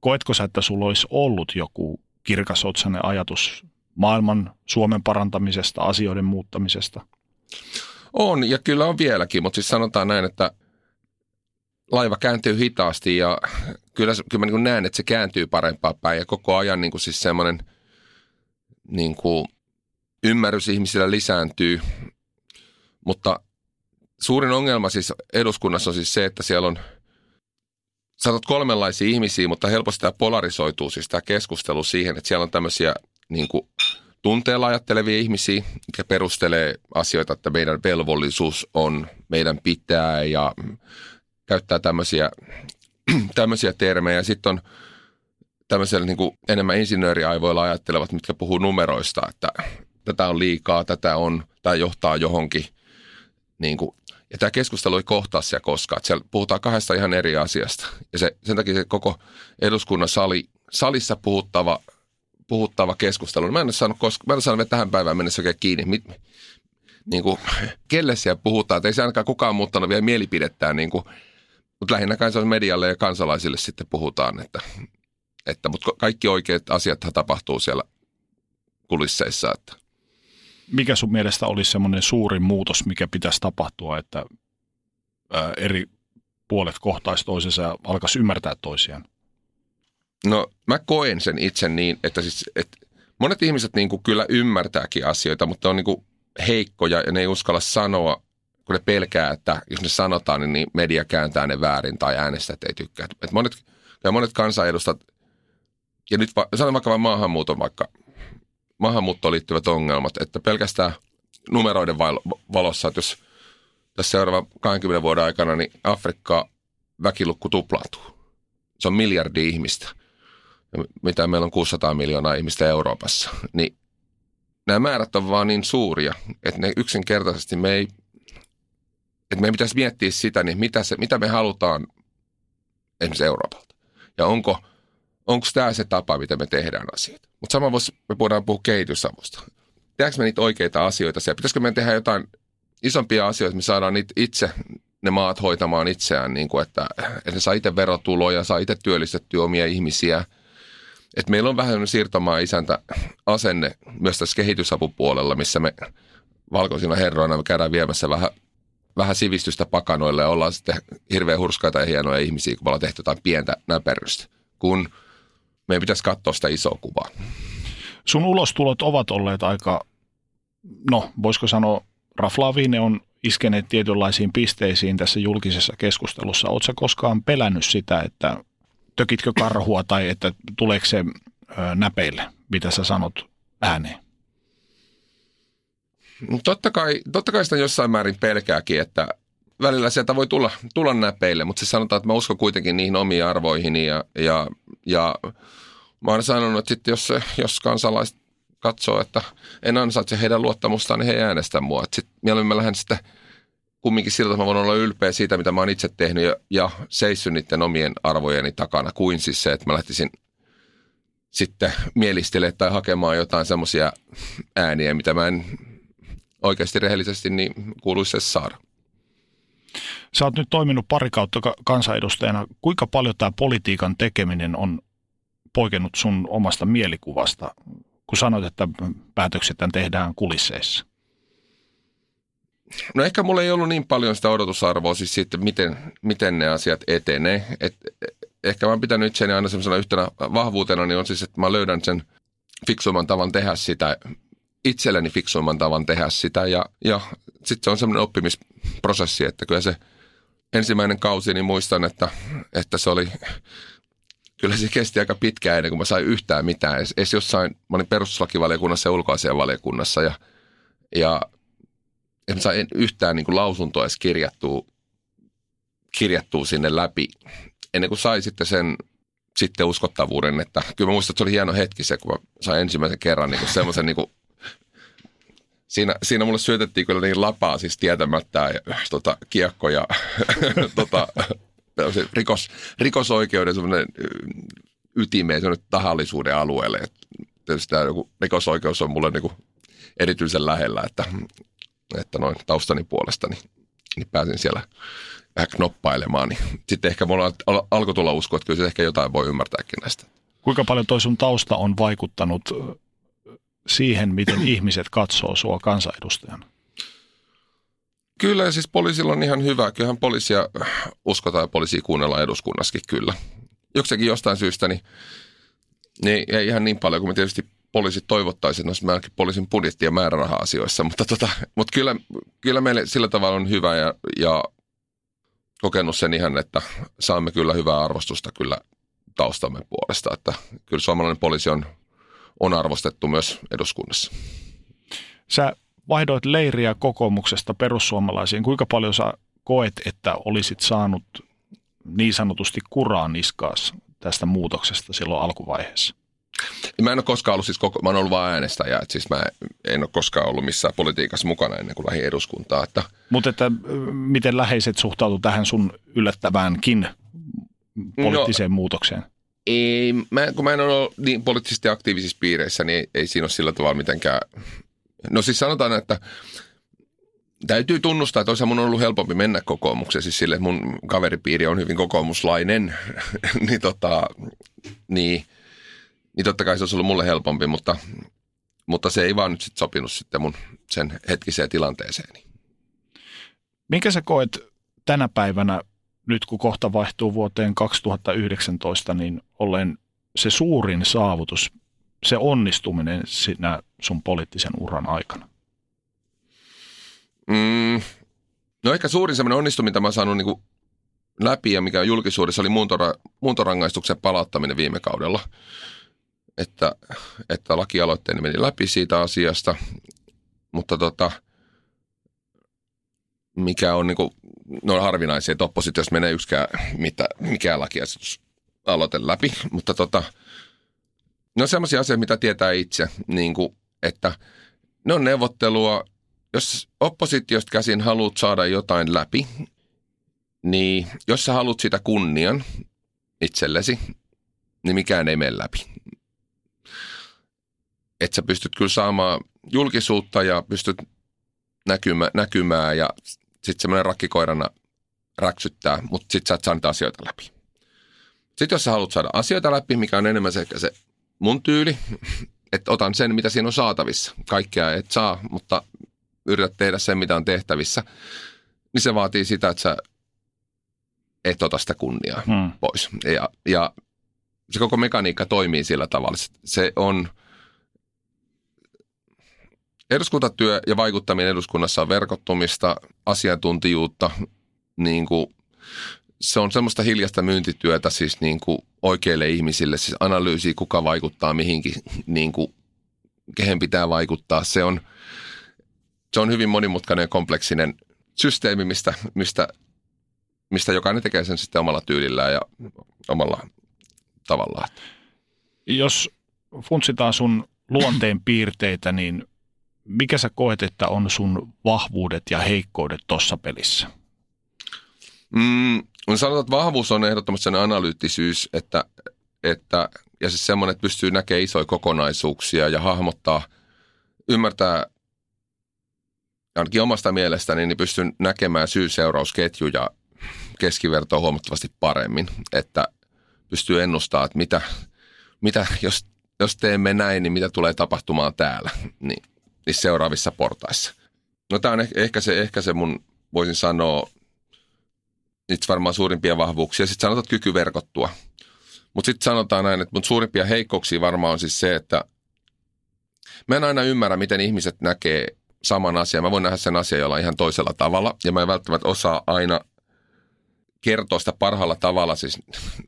koetko sä, että sulla olisi ollut joku kirkasotsainen ajatus maailman, Suomen parantamisesta, asioiden muuttamisesta? On, ja kyllä on vieläkin, mutta siis sanotaan näin, että laiva kääntyy hitaasti ja kyllä, kyllä mä niin näen, että se kääntyy parempaan päin ja koko ajan niin kuin siis semmoinen niin kuin ymmärrys ihmisillä lisääntyy, mutta suurin ongelma siis eduskunnassa on siis se, että siellä on sanot kolmenlaisia ihmisiä, mutta helposti tämä polarisoituu siis tämä keskustelu siihen, että siellä on tämmöisiä niin kuin tunteella ajattelevia ihmisiä, jotka perustelee asioita, että meidän velvollisuus on, meidän pitää ja käyttää tämmöisiä, tämmöisiä termejä. Sitten on tämmöisellä niin kuin enemmän insinööriaivoilla ajattelevat, mitkä puhuu numeroista, että tätä on liikaa, tätä on, tämä johtaa johonkin. Niin kuin, ja tämä keskustelu ei kohtaa siellä koskaan. Että siellä puhutaan kahdesta ihan eri asiasta. Ja se, sen takia se koko eduskunnan sali, salissa puhuttava, puhuttava keskustelu, niin mä en ole saanut, koska, mä en ole saanut tähän päivään mennessä oikein kiinni. Mit, niin kuin, kelle siellä puhutaan, että ei se ainakaan kukaan muuttanut vielä mielipidettään, niin kuin, mutta lähinnä kai se on medialle ja kansalaisille sitten puhutaan, että, että mutta kaikki oikeat asiat tapahtuu siellä kulisseissa. Että. Mikä sun mielestä olisi semmoinen suurin muutos, mikä pitäisi tapahtua, että eri puolet kohtaisi toisensa ja alkaisi ymmärtää toisiaan? No mä koen sen itse niin, että, siis, että monet ihmiset niin kuin kyllä ymmärtääkin asioita, mutta on niin kuin heikkoja ja ne ei uskalla sanoa, kun ne pelkää, että jos ne sanotaan, niin, niin media kääntää ne väärin tai äänestäjät ei tykkää. Et monet, ja monet kansanedustat, ja nyt va, sanon vaikka vain maahanmuuton vaikka, maahanmuuttoon liittyvät ongelmat, että pelkästään numeroiden valossa, että jos tässä seuraavan 20 vuoden aikana, niin Afrikka väkilukku tuplaantuu. Se on miljardi ihmistä. Mitä meillä on 600 miljoonaa ihmistä Euroopassa. Niin nämä määrät on vaan niin suuria, että ne yksinkertaisesti me ei, että meidän pitäisi miettiä sitä, niin mitä, se, mitä me halutaan esimerkiksi Euroopalta. Ja onko, onko tämä se tapa, miten me tehdään asioita. Mutta sama voisi, me voidaan puhua kehitysavusta. Tehdäänkö me niitä oikeita asioita siellä? Pitäisikö me tehdä jotain isompia asioita, että me saadaan niitä itse, ne maat hoitamaan itseään, niin kuin että, että ne saa itse verotuloja, saa itse työllistettyä omia ihmisiä – että meillä on vähän siirtomaa isäntä asenne myös tässä kehitysapupuolella, missä me valkoisina herroina me käydään viemässä vähän, vähän sivistystä pakanoille ja ollaan sitten hirveän hurskaita ja hienoja ihmisiä, kun me ollaan tehty jotain pientä näperrystä, kun meidän pitäisi katsoa sitä isoa kuvaa. Sun ulostulot ovat olleet aika, no voisiko sanoa, raflaavia, ne on iskeneet tietynlaisiin pisteisiin tässä julkisessa keskustelussa. Oletko koskaan pelännyt sitä, että tökitkö karhua tai että tuleeko se näpeille, mitä sä sanot ääneen? Totta kai, totta kai sitä jossain määrin pelkääkin, että välillä sieltä voi tulla, tulla näpeille, mutta se sanotaan, että mä uskon kuitenkin niihin omiin arvoihin ja, ja, ja mä oon sanonut, että sit jos, jos kansalaiset katsoo, että en ansaitse heidän luottamustaan, niin he äänestä mua. Sitten mieluummin mä lähden sitten kumminkin siltä, että mä voin olla ylpeä siitä, mitä mä oon itse tehnyt ja, ja seissy niiden omien arvojeni takana, kuin siis se, että mä lähtisin sitten mielistele tai hakemaan jotain semmoisia ääniä, mitä mä en oikeasti rehellisesti niin kuuluisi saada. Sä oot nyt toiminut pari kautta kansanedustajana. Kuinka paljon tämä politiikan tekeminen on poikennut sun omasta mielikuvasta, kun sanoit, että päätökset tehdään kulisseissa? No ehkä mulla ei ollut niin paljon sitä odotusarvoa siis siitä, miten, miten ne asiat etenee. Et, ehkä mä oon pitänyt itseni aina semmoisena yhtenä vahvuutena, niin on siis, että mä löydän sen fiksuimman tavan tehdä sitä, itselleni fiksuimman tavan tehdä sitä. Ja, ja sitten se on semmoinen oppimisprosessi, että kyllä se ensimmäinen kausi, niin muistan, että, että se oli, kyllä se kesti aika pitkään ennen kuin mä sain yhtään mitään. Edes jossain, mä olin perustuslakivaliokunnassa ja ulkoasianvaliokunnassa ja, ja en saa yhtään niin kuin lausuntoa edes kirjattua, kirjattua sinne läpi, ennen kuin sai sitten sen sitten uskottavuuden, että kyllä mä muistan, että se oli hieno hetki se, kun mä sain ensimmäisen kerran niin semmoisen niin siinä, siinä mulle syötettiin kyllä niin lapaa siis tietämättä ja tota, kiekko ja tota, rikos, rikosoikeuden semmoinen ytimeen, semmoinen tahallisuuden alueelle. Et tietysti tämä joku rikosoikeus on mulle niin erityisen lähellä, että että noin taustani puolesta, niin, niin pääsin siellä vähän knoppailemaan. Niin sitten ehkä mulla al- alkoi tulla uskoa, että kyllä se ehkä jotain voi ymmärtääkin näistä. Kuinka paljon toi sun tausta on vaikuttanut siihen, miten ihmiset katsoo sua kansanedustajana? Kyllä, ja siis poliisilla on ihan hyvä. Kyllähän poliisia uskotaan ja poliisia kuunnellaan eduskunnassakin kyllä. Jokseenkin jostain syystä, niin, niin ei ihan niin paljon kuin me tietysti poliisit toivottaisiin noissa meilläkin poliisin budjetti- ja määräraha-asioissa, mutta, tota, mutta kyllä, kyllä meille sillä tavalla on hyvä ja, ja kokenut sen ihan, että saamme kyllä hyvää arvostusta kyllä taustamme puolesta, että kyllä suomalainen poliisi on, on arvostettu myös eduskunnassa. Sä vaihdoit leiriä kokoomuksesta perussuomalaisiin. Kuinka paljon sä koet, että olisit saanut niin sanotusti kuraa niskaas tästä muutoksesta silloin alkuvaiheessa? Mä en ole koskaan ollut siis koko, mä oon ollut vain äänestäjä, että siis mä en ole koskaan ollut missään politiikassa mukana ennen kuin lähdin eduskuntaa. Että. Mutta että miten läheiset suhtautuu tähän sun yllättäväänkin poliittiseen no, muutokseen? Ei, mä, kun mä en ole niin poliittisesti aktiivisissa piireissä, niin ei, ei siinä ole sillä tavalla mitenkään. No siis sanotaan, että täytyy tunnustaa, että olisi mun ollut helpompi mennä kokoomukseen, siis sille, että mun kaveripiiri on hyvin kokoomuslainen, niin, tota, niin, niin totta kai se olisi ollut mulle helpompi, mutta, mutta se ei vaan nyt sit sopinut sitten mun sen hetkiseen tilanteeseen. Minkä sä koet tänä päivänä nyt kun kohta vaihtuu vuoteen 2019, niin ollen se suurin saavutus, se onnistuminen siinä sun poliittisen uran aikana? Mm, no ehkä suurin semmoinen onnistuminen, mitä mä oon saanut niin läpi ja mikä on julkisuudessa, oli muuntora, muuntorangaistuksen palauttaminen viime kaudella. Että, että lakialoitteeni meni läpi siitä asiasta, mutta tota, mikä on niin kuin, ne on harvinaisia, että oppositiossa menee yksikään mitä, mikään lakiasetus aloite läpi, mutta tota, ne on sellaisia asioita, mitä tietää itse, niin kuin, että ne on neuvottelua, jos oppositiosta käsin haluat saada jotain läpi, niin jos sä haluat sitä kunnian itsellesi, niin mikään ei mene läpi. Että sä pystyt kyllä saamaan julkisuutta ja pystyt näkymä, näkymään ja sitten semmoinen rakkikoirana räksyttää, mutta sitten sä et saa niitä asioita läpi. Sitten jos sä haluat saada asioita läpi, mikä on enemmän se, se mun tyyli, että otan sen, mitä siinä on saatavissa. Kaikkea et saa, mutta yrität tehdä sen, mitä on tehtävissä. Niin se vaatii sitä, että sä et ota sitä kunniaa hmm. pois. Ja, ja se koko mekaniikka toimii sillä tavalla. Se on – eduskuntatyö ja vaikuttaminen eduskunnassa on verkottumista, asiantuntijuutta, niin kuin, se on semmoista hiljasta myyntityötä siis niin kuin oikeille ihmisille, siis analyysi, kuka vaikuttaa mihinkin, niin kuin, kehen pitää vaikuttaa. Se on, se on hyvin monimutkainen ja kompleksinen systeemi, mistä, mistä, mistä jokainen tekee sen sitten omalla tyylillään ja omalla tavallaan. Jos funtsitaan sun luonteen piirteitä, niin mikä sä koet, että on sun vahvuudet ja heikkoudet tuossa pelissä? Mm, sanotaan, että vahvuus on ehdottomasti sen analyyttisyys, että, että, ja siis semmoinen, että pystyy näkemään isoja kokonaisuuksia ja hahmottaa, ymmärtää ainakin omasta mielestäni, niin pystyn näkemään syy-seurausketjuja keskivertoa huomattavasti paremmin, että pystyy ennustamaan, että mitä, mitä jos, jos teemme näin, niin mitä tulee tapahtumaan täällä. Niin niissä seuraavissa portaissa. No tämä on ehkä se, ehkä se mun, voisin sanoa, itse varmaan suurimpia vahvuuksia. Sitten sanotaan kyky verkottua. Mutta sitten sanotaan näin, että mun suurimpia heikkouksia varmaan on siis se, että mä en aina ymmärrä, miten ihmiset näkee saman asian. Mä voin nähdä sen asian jollain ihan toisella tavalla, ja mä en välttämättä osaa aina kertoa sitä parhaalla tavalla, siis,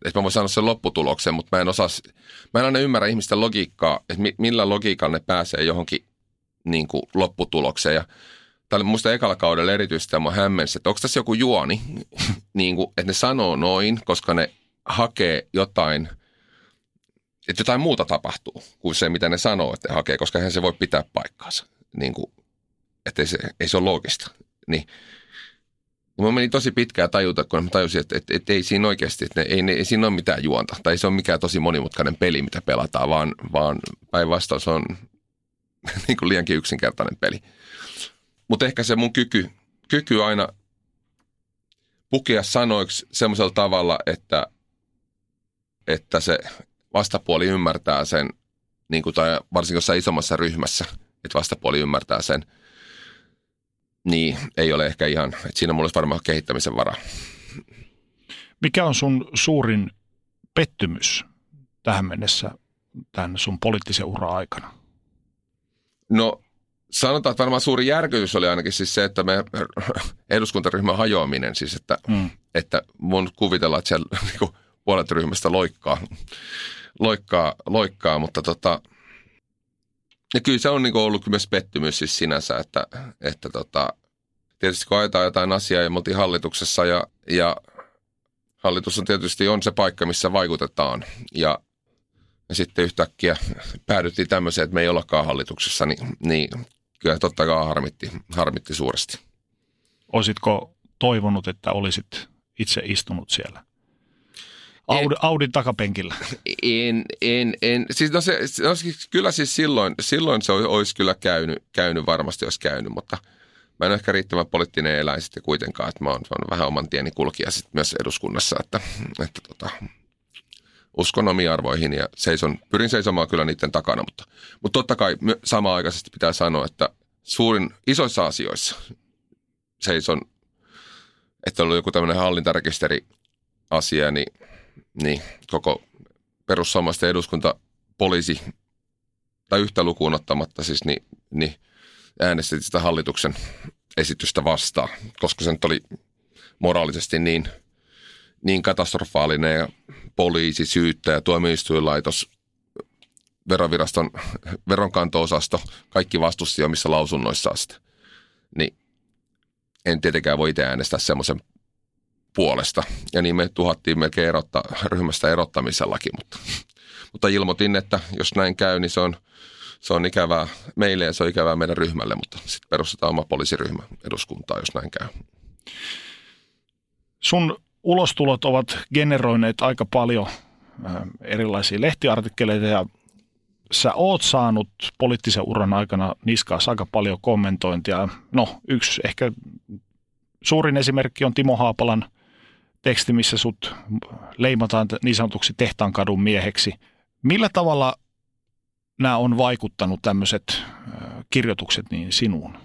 että mä voin sanoa sen lopputuloksen, mutta mä en osaa, mä en aina ymmärrä ihmisten logiikkaa, että millä logiikalla ne pääsee johonkin niin kuin lopputulokseen. Ja Tämä oli muista ekalla kaudella erityisesti tämä hämmensi, että onko tässä joku juoni, niin kuin, että ne sanoo noin, koska ne hakee jotain, että jotain muuta tapahtuu kuin se, mitä ne sanoo, että ne hakee, koska hän se voi pitää paikkaansa. Niin kuin, että ei se, ei se ole loogista. Niin, Mä meni tosi pitkään tajuta, kun mä tajusin, että, että, että ei siinä oikeasti, että ei, ei, ei siinä ole mitään juonta. Tai se ole mikään tosi monimutkainen peli, mitä pelataan, vaan, vaan päinvastoin se on niin kuin liiankin yksinkertainen peli. Mutta ehkä se mun kyky, kyky aina pukea sanoiksi semmoisella tavalla, että, että se vastapuoli ymmärtää sen niin kuin, tai varsinkin jossain isommassa ryhmässä, että vastapuoli ymmärtää sen, niin ei ole ehkä ihan, että siinä mulla olisi varmaan kehittämisen varaa. Mikä on sun suurin pettymys tähän mennessä tämän sun poliittisen ura aikana? No sanotaan, että varmaan suuri järkytys oli ainakin siis se, että me eduskuntaryhmän hajoaminen, siis että, mm. että mun kuvitella, että siellä niin puolet ryhmästä loikkaa, loikkaa, loikkaa mutta tota, ja kyllä se on niin ollut myös pettymys siis sinänsä, että, että tota, tietysti kun ajetaan jotain asiaa ja me oltiin hallituksessa ja, ja hallitus on tietysti on se paikka, missä vaikutetaan ja, ja sitten yhtäkkiä päädyttiin tämmöiseen, että me ei ollakaan hallituksessa, niin, niin kyllä totta kai harmitti, harmitti suuresti. Olisitko toivonut, että olisit itse istunut siellä? Audi, en, Audin takapenkillä. En, en, en. Siis no se, no siis kyllä siis silloin, silloin se olisi kyllä käynyt, käynyt, varmasti olisi käynyt, mutta mä en ole ehkä riittävän poliittinen eläin sitten kuitenkaan, että mä oon, mä oon vähän oman tieni kulkija sitten myös eduskunnassa, että, että tota, uskon omiin arvoihin ja seison, pyrin seisomaan kyllä niiden takana, mutta, mutta totta kai samaan aikaisesti pitää sanoa, että suurin isoissa asioissa seison, että on joku tämmöinen hallintarekisteri asia, niin, niin koko perussuomalaisten eduskunta poliisi tai yhtä lukuun ottamatta siis, niin, niin äänestit sitä hallituksen esitystä vastaan, koska se nyt oli moraalisesti niin, niin katastrofaalinen ja poliisi, syyttäjä, tuomioistuinlaitos, veroviraston veronkanto-osasto, kaikki vastusti omissa lausunnoissa asti. Niin en tietenkään voi itse äänestää semmoisen puolesta. Ja niin me tuhattiin melkein erotta, ryhmästä erottamisellakin, mutta, mutta ilmoitin, että jos näin käy, niin se on, se on ikävää meille ja se on ikävää meidän ryhmälle, mutta sitten perustetaan oma poliisiryhmä eduskuntaa, jos näin käy. Sun ulostulot ovat generoineet aika paljon erilaisia lehtiartikkeleita ja sä oot saanut poliittisen uran aikana niskaas aika paljon kommentointia. No, yksi ehkä suurin esimerkki on Timo Haapalan teksti, missä sut leimataan niin sanotuksi tehtaankadun mieheksi. Millä tavalla nämä on vaikuttanut tämmöiset kirjoitukset niin sinuun?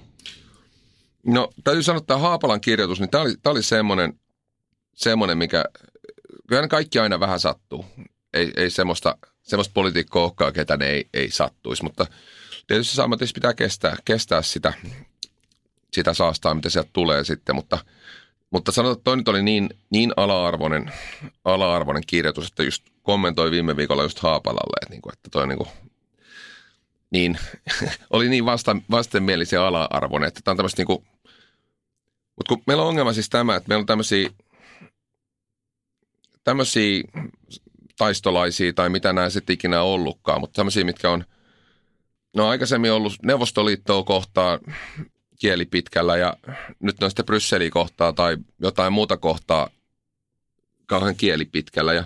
No täytyy sanoa, että Haapalan kirjoitus, niin tämä oli, tämä oli semmoinen, semmoinen, mikä, kyllä kaikki aina vähän sattuu. Ei, ei semmoista, semmoista politiikkoa olekaan, ketä ne ei, ei sattuisi, mutta tietysti sammatissa pitää kestää, kestää sitä, sitä saastaa, mitä sieltä tulee sitten, mutta, mutta sanotaan, että toi nyt oli niin, niin ala-arvoinen, ala-arvoinen kirjoitus, että just kommentoi viime viikolla just Haapalalle, että, niin kuin, että toi niin kuin, niin oli niin vasta, vastenmielisen ala-arvoinen, että tämä on tämmöistä niin kuin, mutta kun meillä on ongelma siis tämä, että meillä on tämmöisiä tämmöisiä taistolaisia tai mitä nämä sitten ikinä ollutkaan, mutta tämmöisiä, mitkä on, no aikaisemmin ollut Neuvostoliittoa kohtaa kieli pitkällä ja nyt ne on sitten Brysseliä kohtaa tai jotain muuta kohtaa kauhean kieli pitkällä ja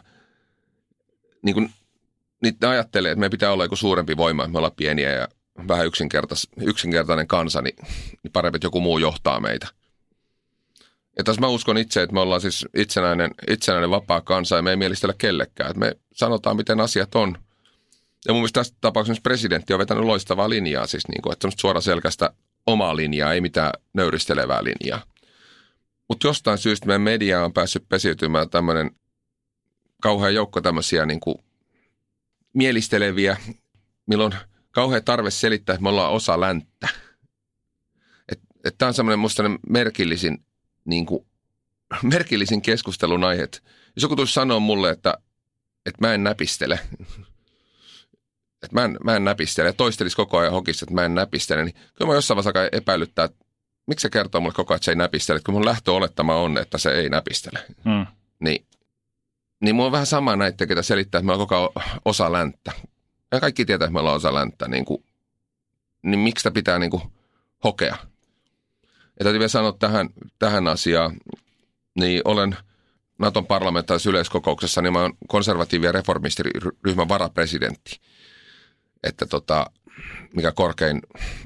niin kuin niitä ajattelee, että me pitää olla joku suurempi voima, että me ollaan pieniä ja vähän yksinkertais, yksinkertainen kansa, niin, niin parempi, että joku muu johtaa meitä – ja tässä mä uskon itse, että me ollaan siis itsenäinen, itsenäinen vapaa kansa ja me ei mielistellä kellekään. Että me sanotaan, miten asiat on. Ja mun mielestä tässä tapauksessa presidentti on vetänyt loistavaa linjaa, siis niin kuin, että suora selkästä omaa linjaa, ei mitään nöyristelevää linjaa. Mutta jostain syystä meidän media on päässyt pesiytymään tämmöinen kauhean joukko tämmöisiä niin kuin mielisteleviä, milloin kauhean tarve selittää, että me ollaan osa länttä. Tämä on semmoinen musta merkillisin niin kuin, merkillisin keskustelun aihe. Jos joku tulisi sanoa mulle, että, että mä en näpistele, että mä en, mä en näpistele, ja toistelisi koko ajan hokissa, että mä en näpistele, niin kyllä mä jossain vaiheessa epäilyttää, että miksi se kertoo mulle koko ajan, että se ei näpistele, kun mun lähtöolettama on, että se ei näpistele. Hmm. Niin, niin mulla on vähän sama näitä, ketä selittää, että me ollaan koko osa länttä. Ja kaikki tietää, että me ollaan osa länttä, niin, kuin, niin miksi sitä pitää niin kuin hokea? Ja täytyy vielä sanoa tähän, tähän asiaan, niin olen Naton parlamentaarisessa yleiskokouksessa, niin mä olen konservatiivi- ja reformistiryhmän varapresidentti. Että tota, mikä korkein,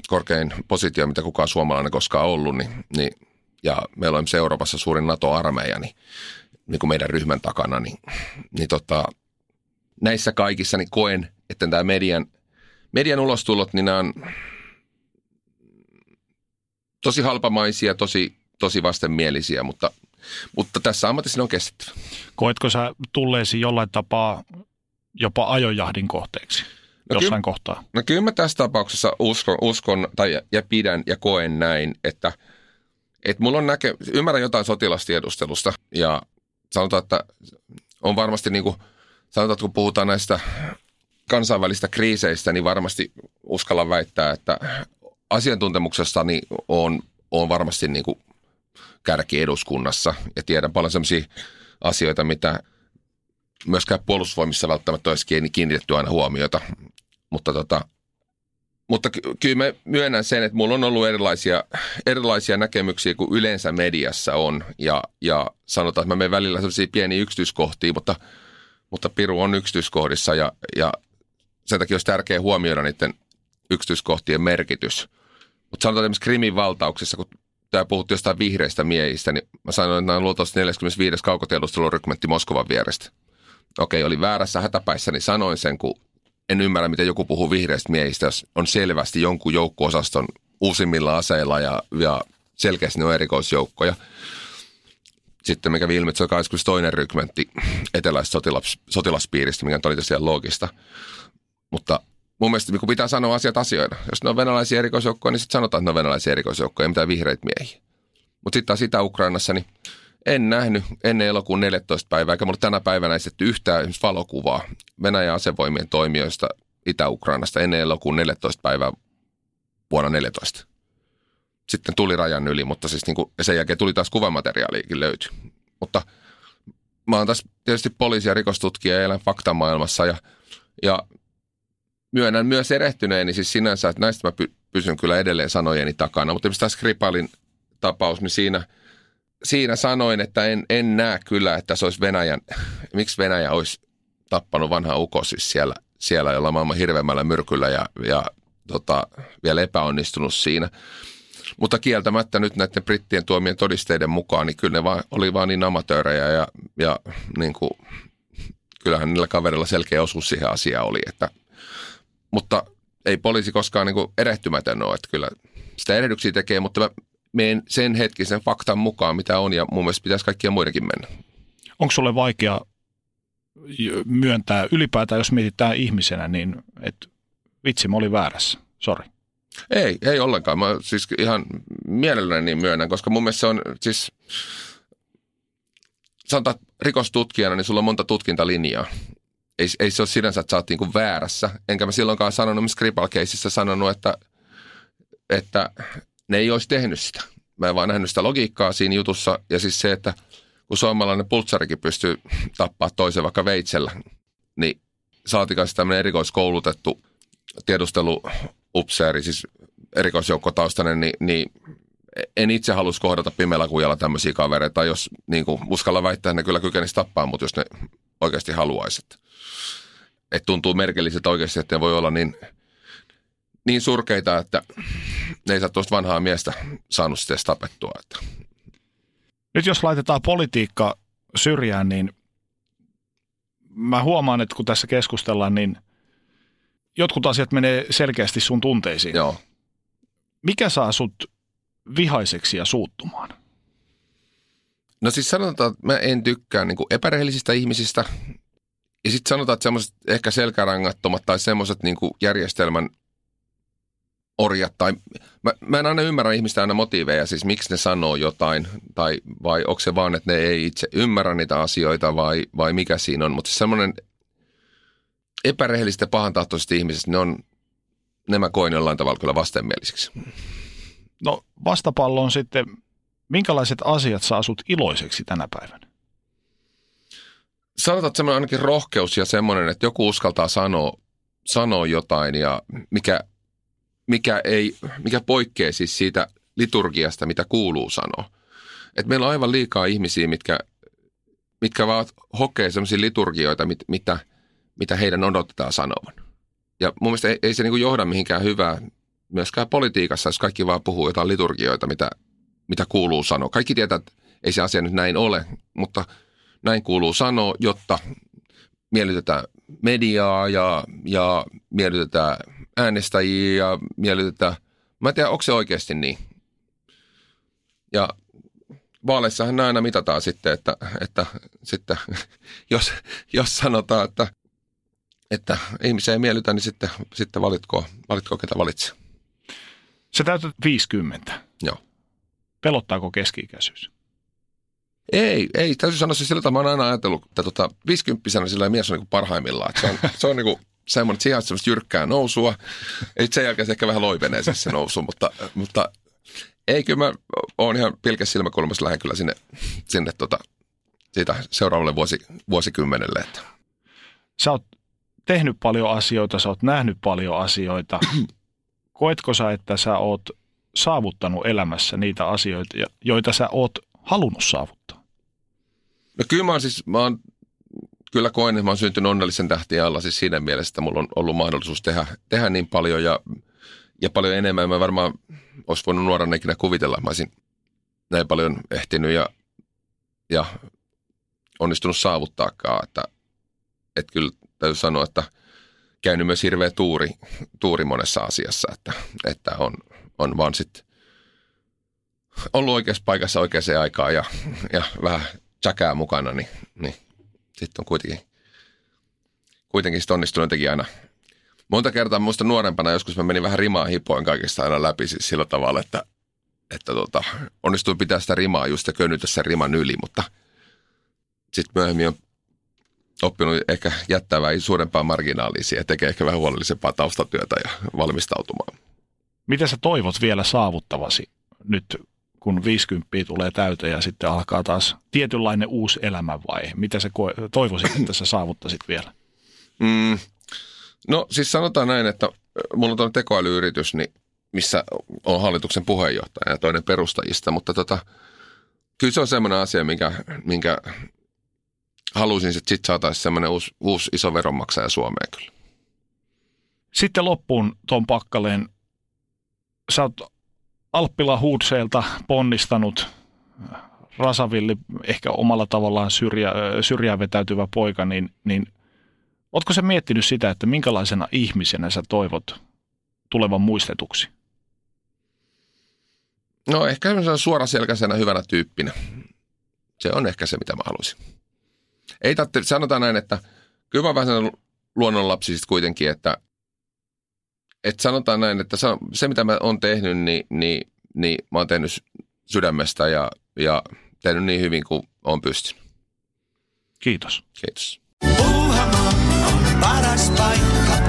korkein positio, mitä kukaan suomalainen koskaan ollut, niin, niin ja meillä on Euroopassa suurin NATO-armeija, niin, niin kuin meidän ryhmän takana, niin, niin tota, näissä kaikissa niin koen, että tämä median median ulostulot, niin nämä on tosi halpamaisia, tosi, tosi vastenmielisiä, mutta, mutta tässä ammatissa ne on kestettävä. Koetko sä tulleesi jollain tapaa jopa ajojahdin kohteeksi no jossain kyllä, kohtaa? No kyllä mä tässä tapauksessa uskon, uskon tai ja pidän ja koen näin, että, että mulla on näke, ymmärrän jotain sotilastiedustelusta ja sanotaan, että on varmasti niin kuin, sanotaan, että kun puhutaan näistä kansainvälistä kriiseistä, niin varmasti uskalla väittää, että asiantuntemuksestani on, on varmasti niin kuin kärki eduskunnassa ja tiedän paljon sellaisia asioita, mitä myöskään puolustusvoimissa välttämättä olisi kiinnitetty aina huomiota. Mutta, tota, mutta ky- kyllä mä myönnän sen, että mulla on ollut erilaisia, erilaisia näkemyksiä kuin yleensä mediassa on. Ja, ja sanotaan, että mä menen välillä sellaisia pieniä yksityiskohtia, mutta, mutta Piru on yksityiskohdissa ja, ja sen takia olisi tärkeää huomioida niiden yksityiskohtien merkitys. Mutta sanotaan esimerkiksi Krimin valtauksessa, kun tämä puhuttiin jostain vihreistä miehistä, niin mä sanoin, että nämä on luultavasti 45. kaukotiedustelurykmentti Moskovan vierestä. Okei, oli väärässä hätäpäissä, niin sanoin sen, kun en ymmärrä, miten joku puhuu vihreistä miehistä, jos on selvästi jonkun joukko-osaston uusimmilla aseilla ja, ja selkeästi ne on erikoisjoukkoja. Sitten mikä ilmi, että se on 22. rykmentti eteläisestä sotilas, sotilaspiiristä, mikä oli tosiaan loogista. Mutta mun mielestä kun pitää sanoa asiat asioina. Jos ne on venäläisiä erikoisjoukkoja, niin sitten sanotaan, että ne on venäläisiä erikoisjoukkoja, ei mitään vihreitä miehiä. Mutta sitten taas Itä-Ukrainassa, niin en nähnyt ennen elokuun 14 päivää, eikä mulle tänä päivänä esitetty yhtään valokuvaa Venäjän asevoimien toimijoista Itä-Ukrainasta ennen elokuun 14 päivää vuonna 14. Sitten tuli rajan yli, mutta siis niin kuin, sen jälkeen tuli taas kuvamateriaaliikin löyty. Mutta mä oon tässä tietysti poliisi- ja rikostutkija ja elän faktamaailmassa ja, ja myönnän myös erehtyneeni siis sinänsä, että näistä mä pysyn kyllä edelleen sanojeni takana. Mutta esimerkiksi tämä Skripalin tapaus, niin siinä, siinä sanoin, että en, en näe kyllä, että se olisi Venäjän, miksi Venäjä olisi tappanut vanha uko siis siellä, siellä jolla maailman hirveämmällä myrkyllä ja, ja tota, vielä epäonnistunut siinä. Mutta kieltämättä nyt näiden brittien tuomien todisteiden mukaan, niin kyllä ne vaan, oli vaan niin amatöörejä ja, ja niin kuin, kyllähän niillä kaverilla selkeä osuus siihen asiaan oli, että mutta ei poliisi koskaan niin kuin erehtymätön ole, että kyllä sitä erehdyksiä tekee, mutta mä menen sen hetkisen faktan mukaan, mitä on, ja mun mielestä pitäisi kaikkia muidenkin mennä. Onko sulle vaikea myöntää ylipäätään, jos mietitään ihmisenä, niin että vitsi, mä olin väärässä, sori. Ei, ei ollenkaan. Mä siis ihan mielelläni niin myönnän, koska mun mielestä se on siis, sanotaan rikostutkijana, niin sulla on monta tutkintalinjaa ei, ei se ole sinänsä, että sä oot niinku väärässä. Enkä mä silloinkaan sanonut skripal sanonut, että, että ne ei olisi tehnyt sitä. Mä en vaan nähnyt sitä logiikkaa siinä jutussa. Ja siis se, että kun suomalainen pultsarikin pystyy tappaa toisen vaikka veitsellä, niin saatikaan tämmöinen erikoiskoulutettu tiedusteluupseeri, siis erikoisjoukkotaustainen, niin, niin en itse halus kohdata pimeällä kujalla tämmöisiä kavereita, jos niin kuin, uskalla väittää, että ne kyllä kykenisi tappaa, mutta jos ne oikeasti haluaisit että tuntuu merkilliseltä oikeasti, että ne voi olla niin, niin surkeita, että ne ei saa tuosta vanhaa miestä saanut sitten tapettua. Että. Nyt jos laitetaan politiikka syrjään, niin mä huomaan, että kun tässä keskustellaan, niin jotkut asiat menee selkeästi sun tunteisiin. Joo. Mikä saa sut vihaiseksi ja suuttumaan? No siis sanotaan, että mä en tykkää niin epärehellisistä ihmisistä, ja sitten sanotaan, että semmoiset ehkä selkärangattomat tai semmoiset niin järjestelmän orjat tai mä, mä en aina ymmärrä ihmistä aina motiiveja, siis miksi ne sanoo jotain tai vai onko se vaan, että ne ei itse ymmärrä niitä asioita vai, vai mikä siinä on, mutta siis semmoinen epärehellistä pahantahtoiset ihmiset, ne on, nämä koin jollain tavalla kyllä vastenmielisiksi. No vastapallo on sitten, minkälaiset asiat saa sut iloiseksi tänä päivänä? Sanotaan, että semmoinen ainakin rohkeus ja semmoinen, että joku uskaltaa sanoa, sanoa jotain ja mikä, mikä, ei, mikä poikkeaa siis siitä liturgiasta, mitä kuuluu sanoa. Et meillä on aivan liikaa ihmisiä, mitkä, mitkä vaan hokee semmoisia liturgioita, mit, mitä, mitä heidän odotetaan sanovan. Ja mun mielestä ei, ei se niinku johda mihinkään hyvää myöskään politiikassa, jos kaikki vaan puhuu jotain liturgioita, mitä, mitä kuuluu sanoa. Kaikki tietää, että ei se asia nyt näin ole, mutta – näin kuuluu sanoa, jotta miellytetään mediaa ja, ja miellytetään äänestäjiä ja miellytetään. Mä en tiedä, onko se oikeasti niin. Ja vaaleissahan aina mitataan sitten, että, että sitten, jos, jos sanotaan, että, että ihmisiä ei miellytä, niin sitten, sitten valitko, valitko ketä valitsee. Se täytät 50. Joo. Pelottaako keski-ikäisyys? Ei, ei. Täytyy sanoa se sillä tavalla, mä oon aina ajatellut, että tota, 50 sillä mies on niin parhaimmillaan. Se on, se on niin kuin semmoinen, että on semmoista jyrkkää nousua. Ei sen jälkeen se ehkä vähän loivenee se, se nousu, mutta, mutta ei kyllä mä oon ihan pilkäs silmäkulmassa lähden kyllä sinne, sinne tota, siitä seuraavalle vuosi, vuosikymmenelle. Että. Sä oot tehnyt paljon asioita, sä oot nähnyt paljon asioita. Koetko sä, että sä oot saavuttanut elämässä niitä asioita, joita sä oot halunnut saavuttaa? No kyllä mä oon siis, mä oon, kyllä koen, että mä oon syntynyt onnellisen tähtien alla siis siinä mielessä, että mulla on ollut mahdollisuus tehdä, tehdä niin paljon ja, ja paljon enemmän. Mä varmaan olisi voinut nuorana ikinä kuvitella, mä olisin näin paljon ehtinyt ja, ja onnistunut saavuttaakaan. Että, että kyllä täytyy sanoa, että käynyt myös hirveä tuuri, tuuri monessa asiassa, että, että on, on vaan sitten ollut oikeassa paikassa oikeaan aikaan ja, ja vähän tsäkää mukana, niin, niin sitten on kuitenkin, kuitenkin sit onnistunut jotenkin aina. Monta kertaa muista nuorempana joskus mä menin vähän rimaa hipoin kaikista aina läpi siis sillä tavalla, että, että tota, onnistuin pitää sitä rimaa just ja köynytä sen riman yli, mutta sitten myöhemmin on oppinut ehkä jättää vähän suurempaa marginaalia ja tekee ehkä vähän huolellisempaa taustatyötä ja valmistautumaan. Mitä sä toivot vielä saavuttavasi nyt kun 50 tulee täyteen ja sitten alkaa taas tietynlainen uusi elämänvaihe? Mitä sä toivoisit, että sä saavuttaisit vielä? Mm, no siis sanotaan näin, että mulla on tekoälyyritys, niin missä on hallituksen puheenjohtaja ja toinen perustajista, mutta tota, kyllä se on semmoinen asia, minkä, minkä halusin, että sitten saataisiin semmoinen uusi, uusi iso veronmaksaja Suomeen kyllä. Sitten loppuun tuon pakkaleen. Sä oot Alppila Huudseelta ponnistanut Rasavilli, ehkä omalla tavallaan syrjä, syrjään vetäytyvä poika, niin, niin ootko se miettinyt sitä, että minkälaisena ihmisenä sä toivot tulevan muistetuksi? No ehkä suoraselkäisenä hyvänä tyyppinä. Se on ehkä se, mitä mä haluaisin. Ei tarvitse, sanotaan näin, että kyllä mä vähän luonnonlapsi kuitenkin, että et sanotaan näin, että se mitä mä oon tehnyt, niin, niin, niin mä oon tehnyt sydämestä ja, ja tehnyt niin hyvin kuin on pystynyt. Kiitos. Kiitos. Puuhamaa on paras paikka.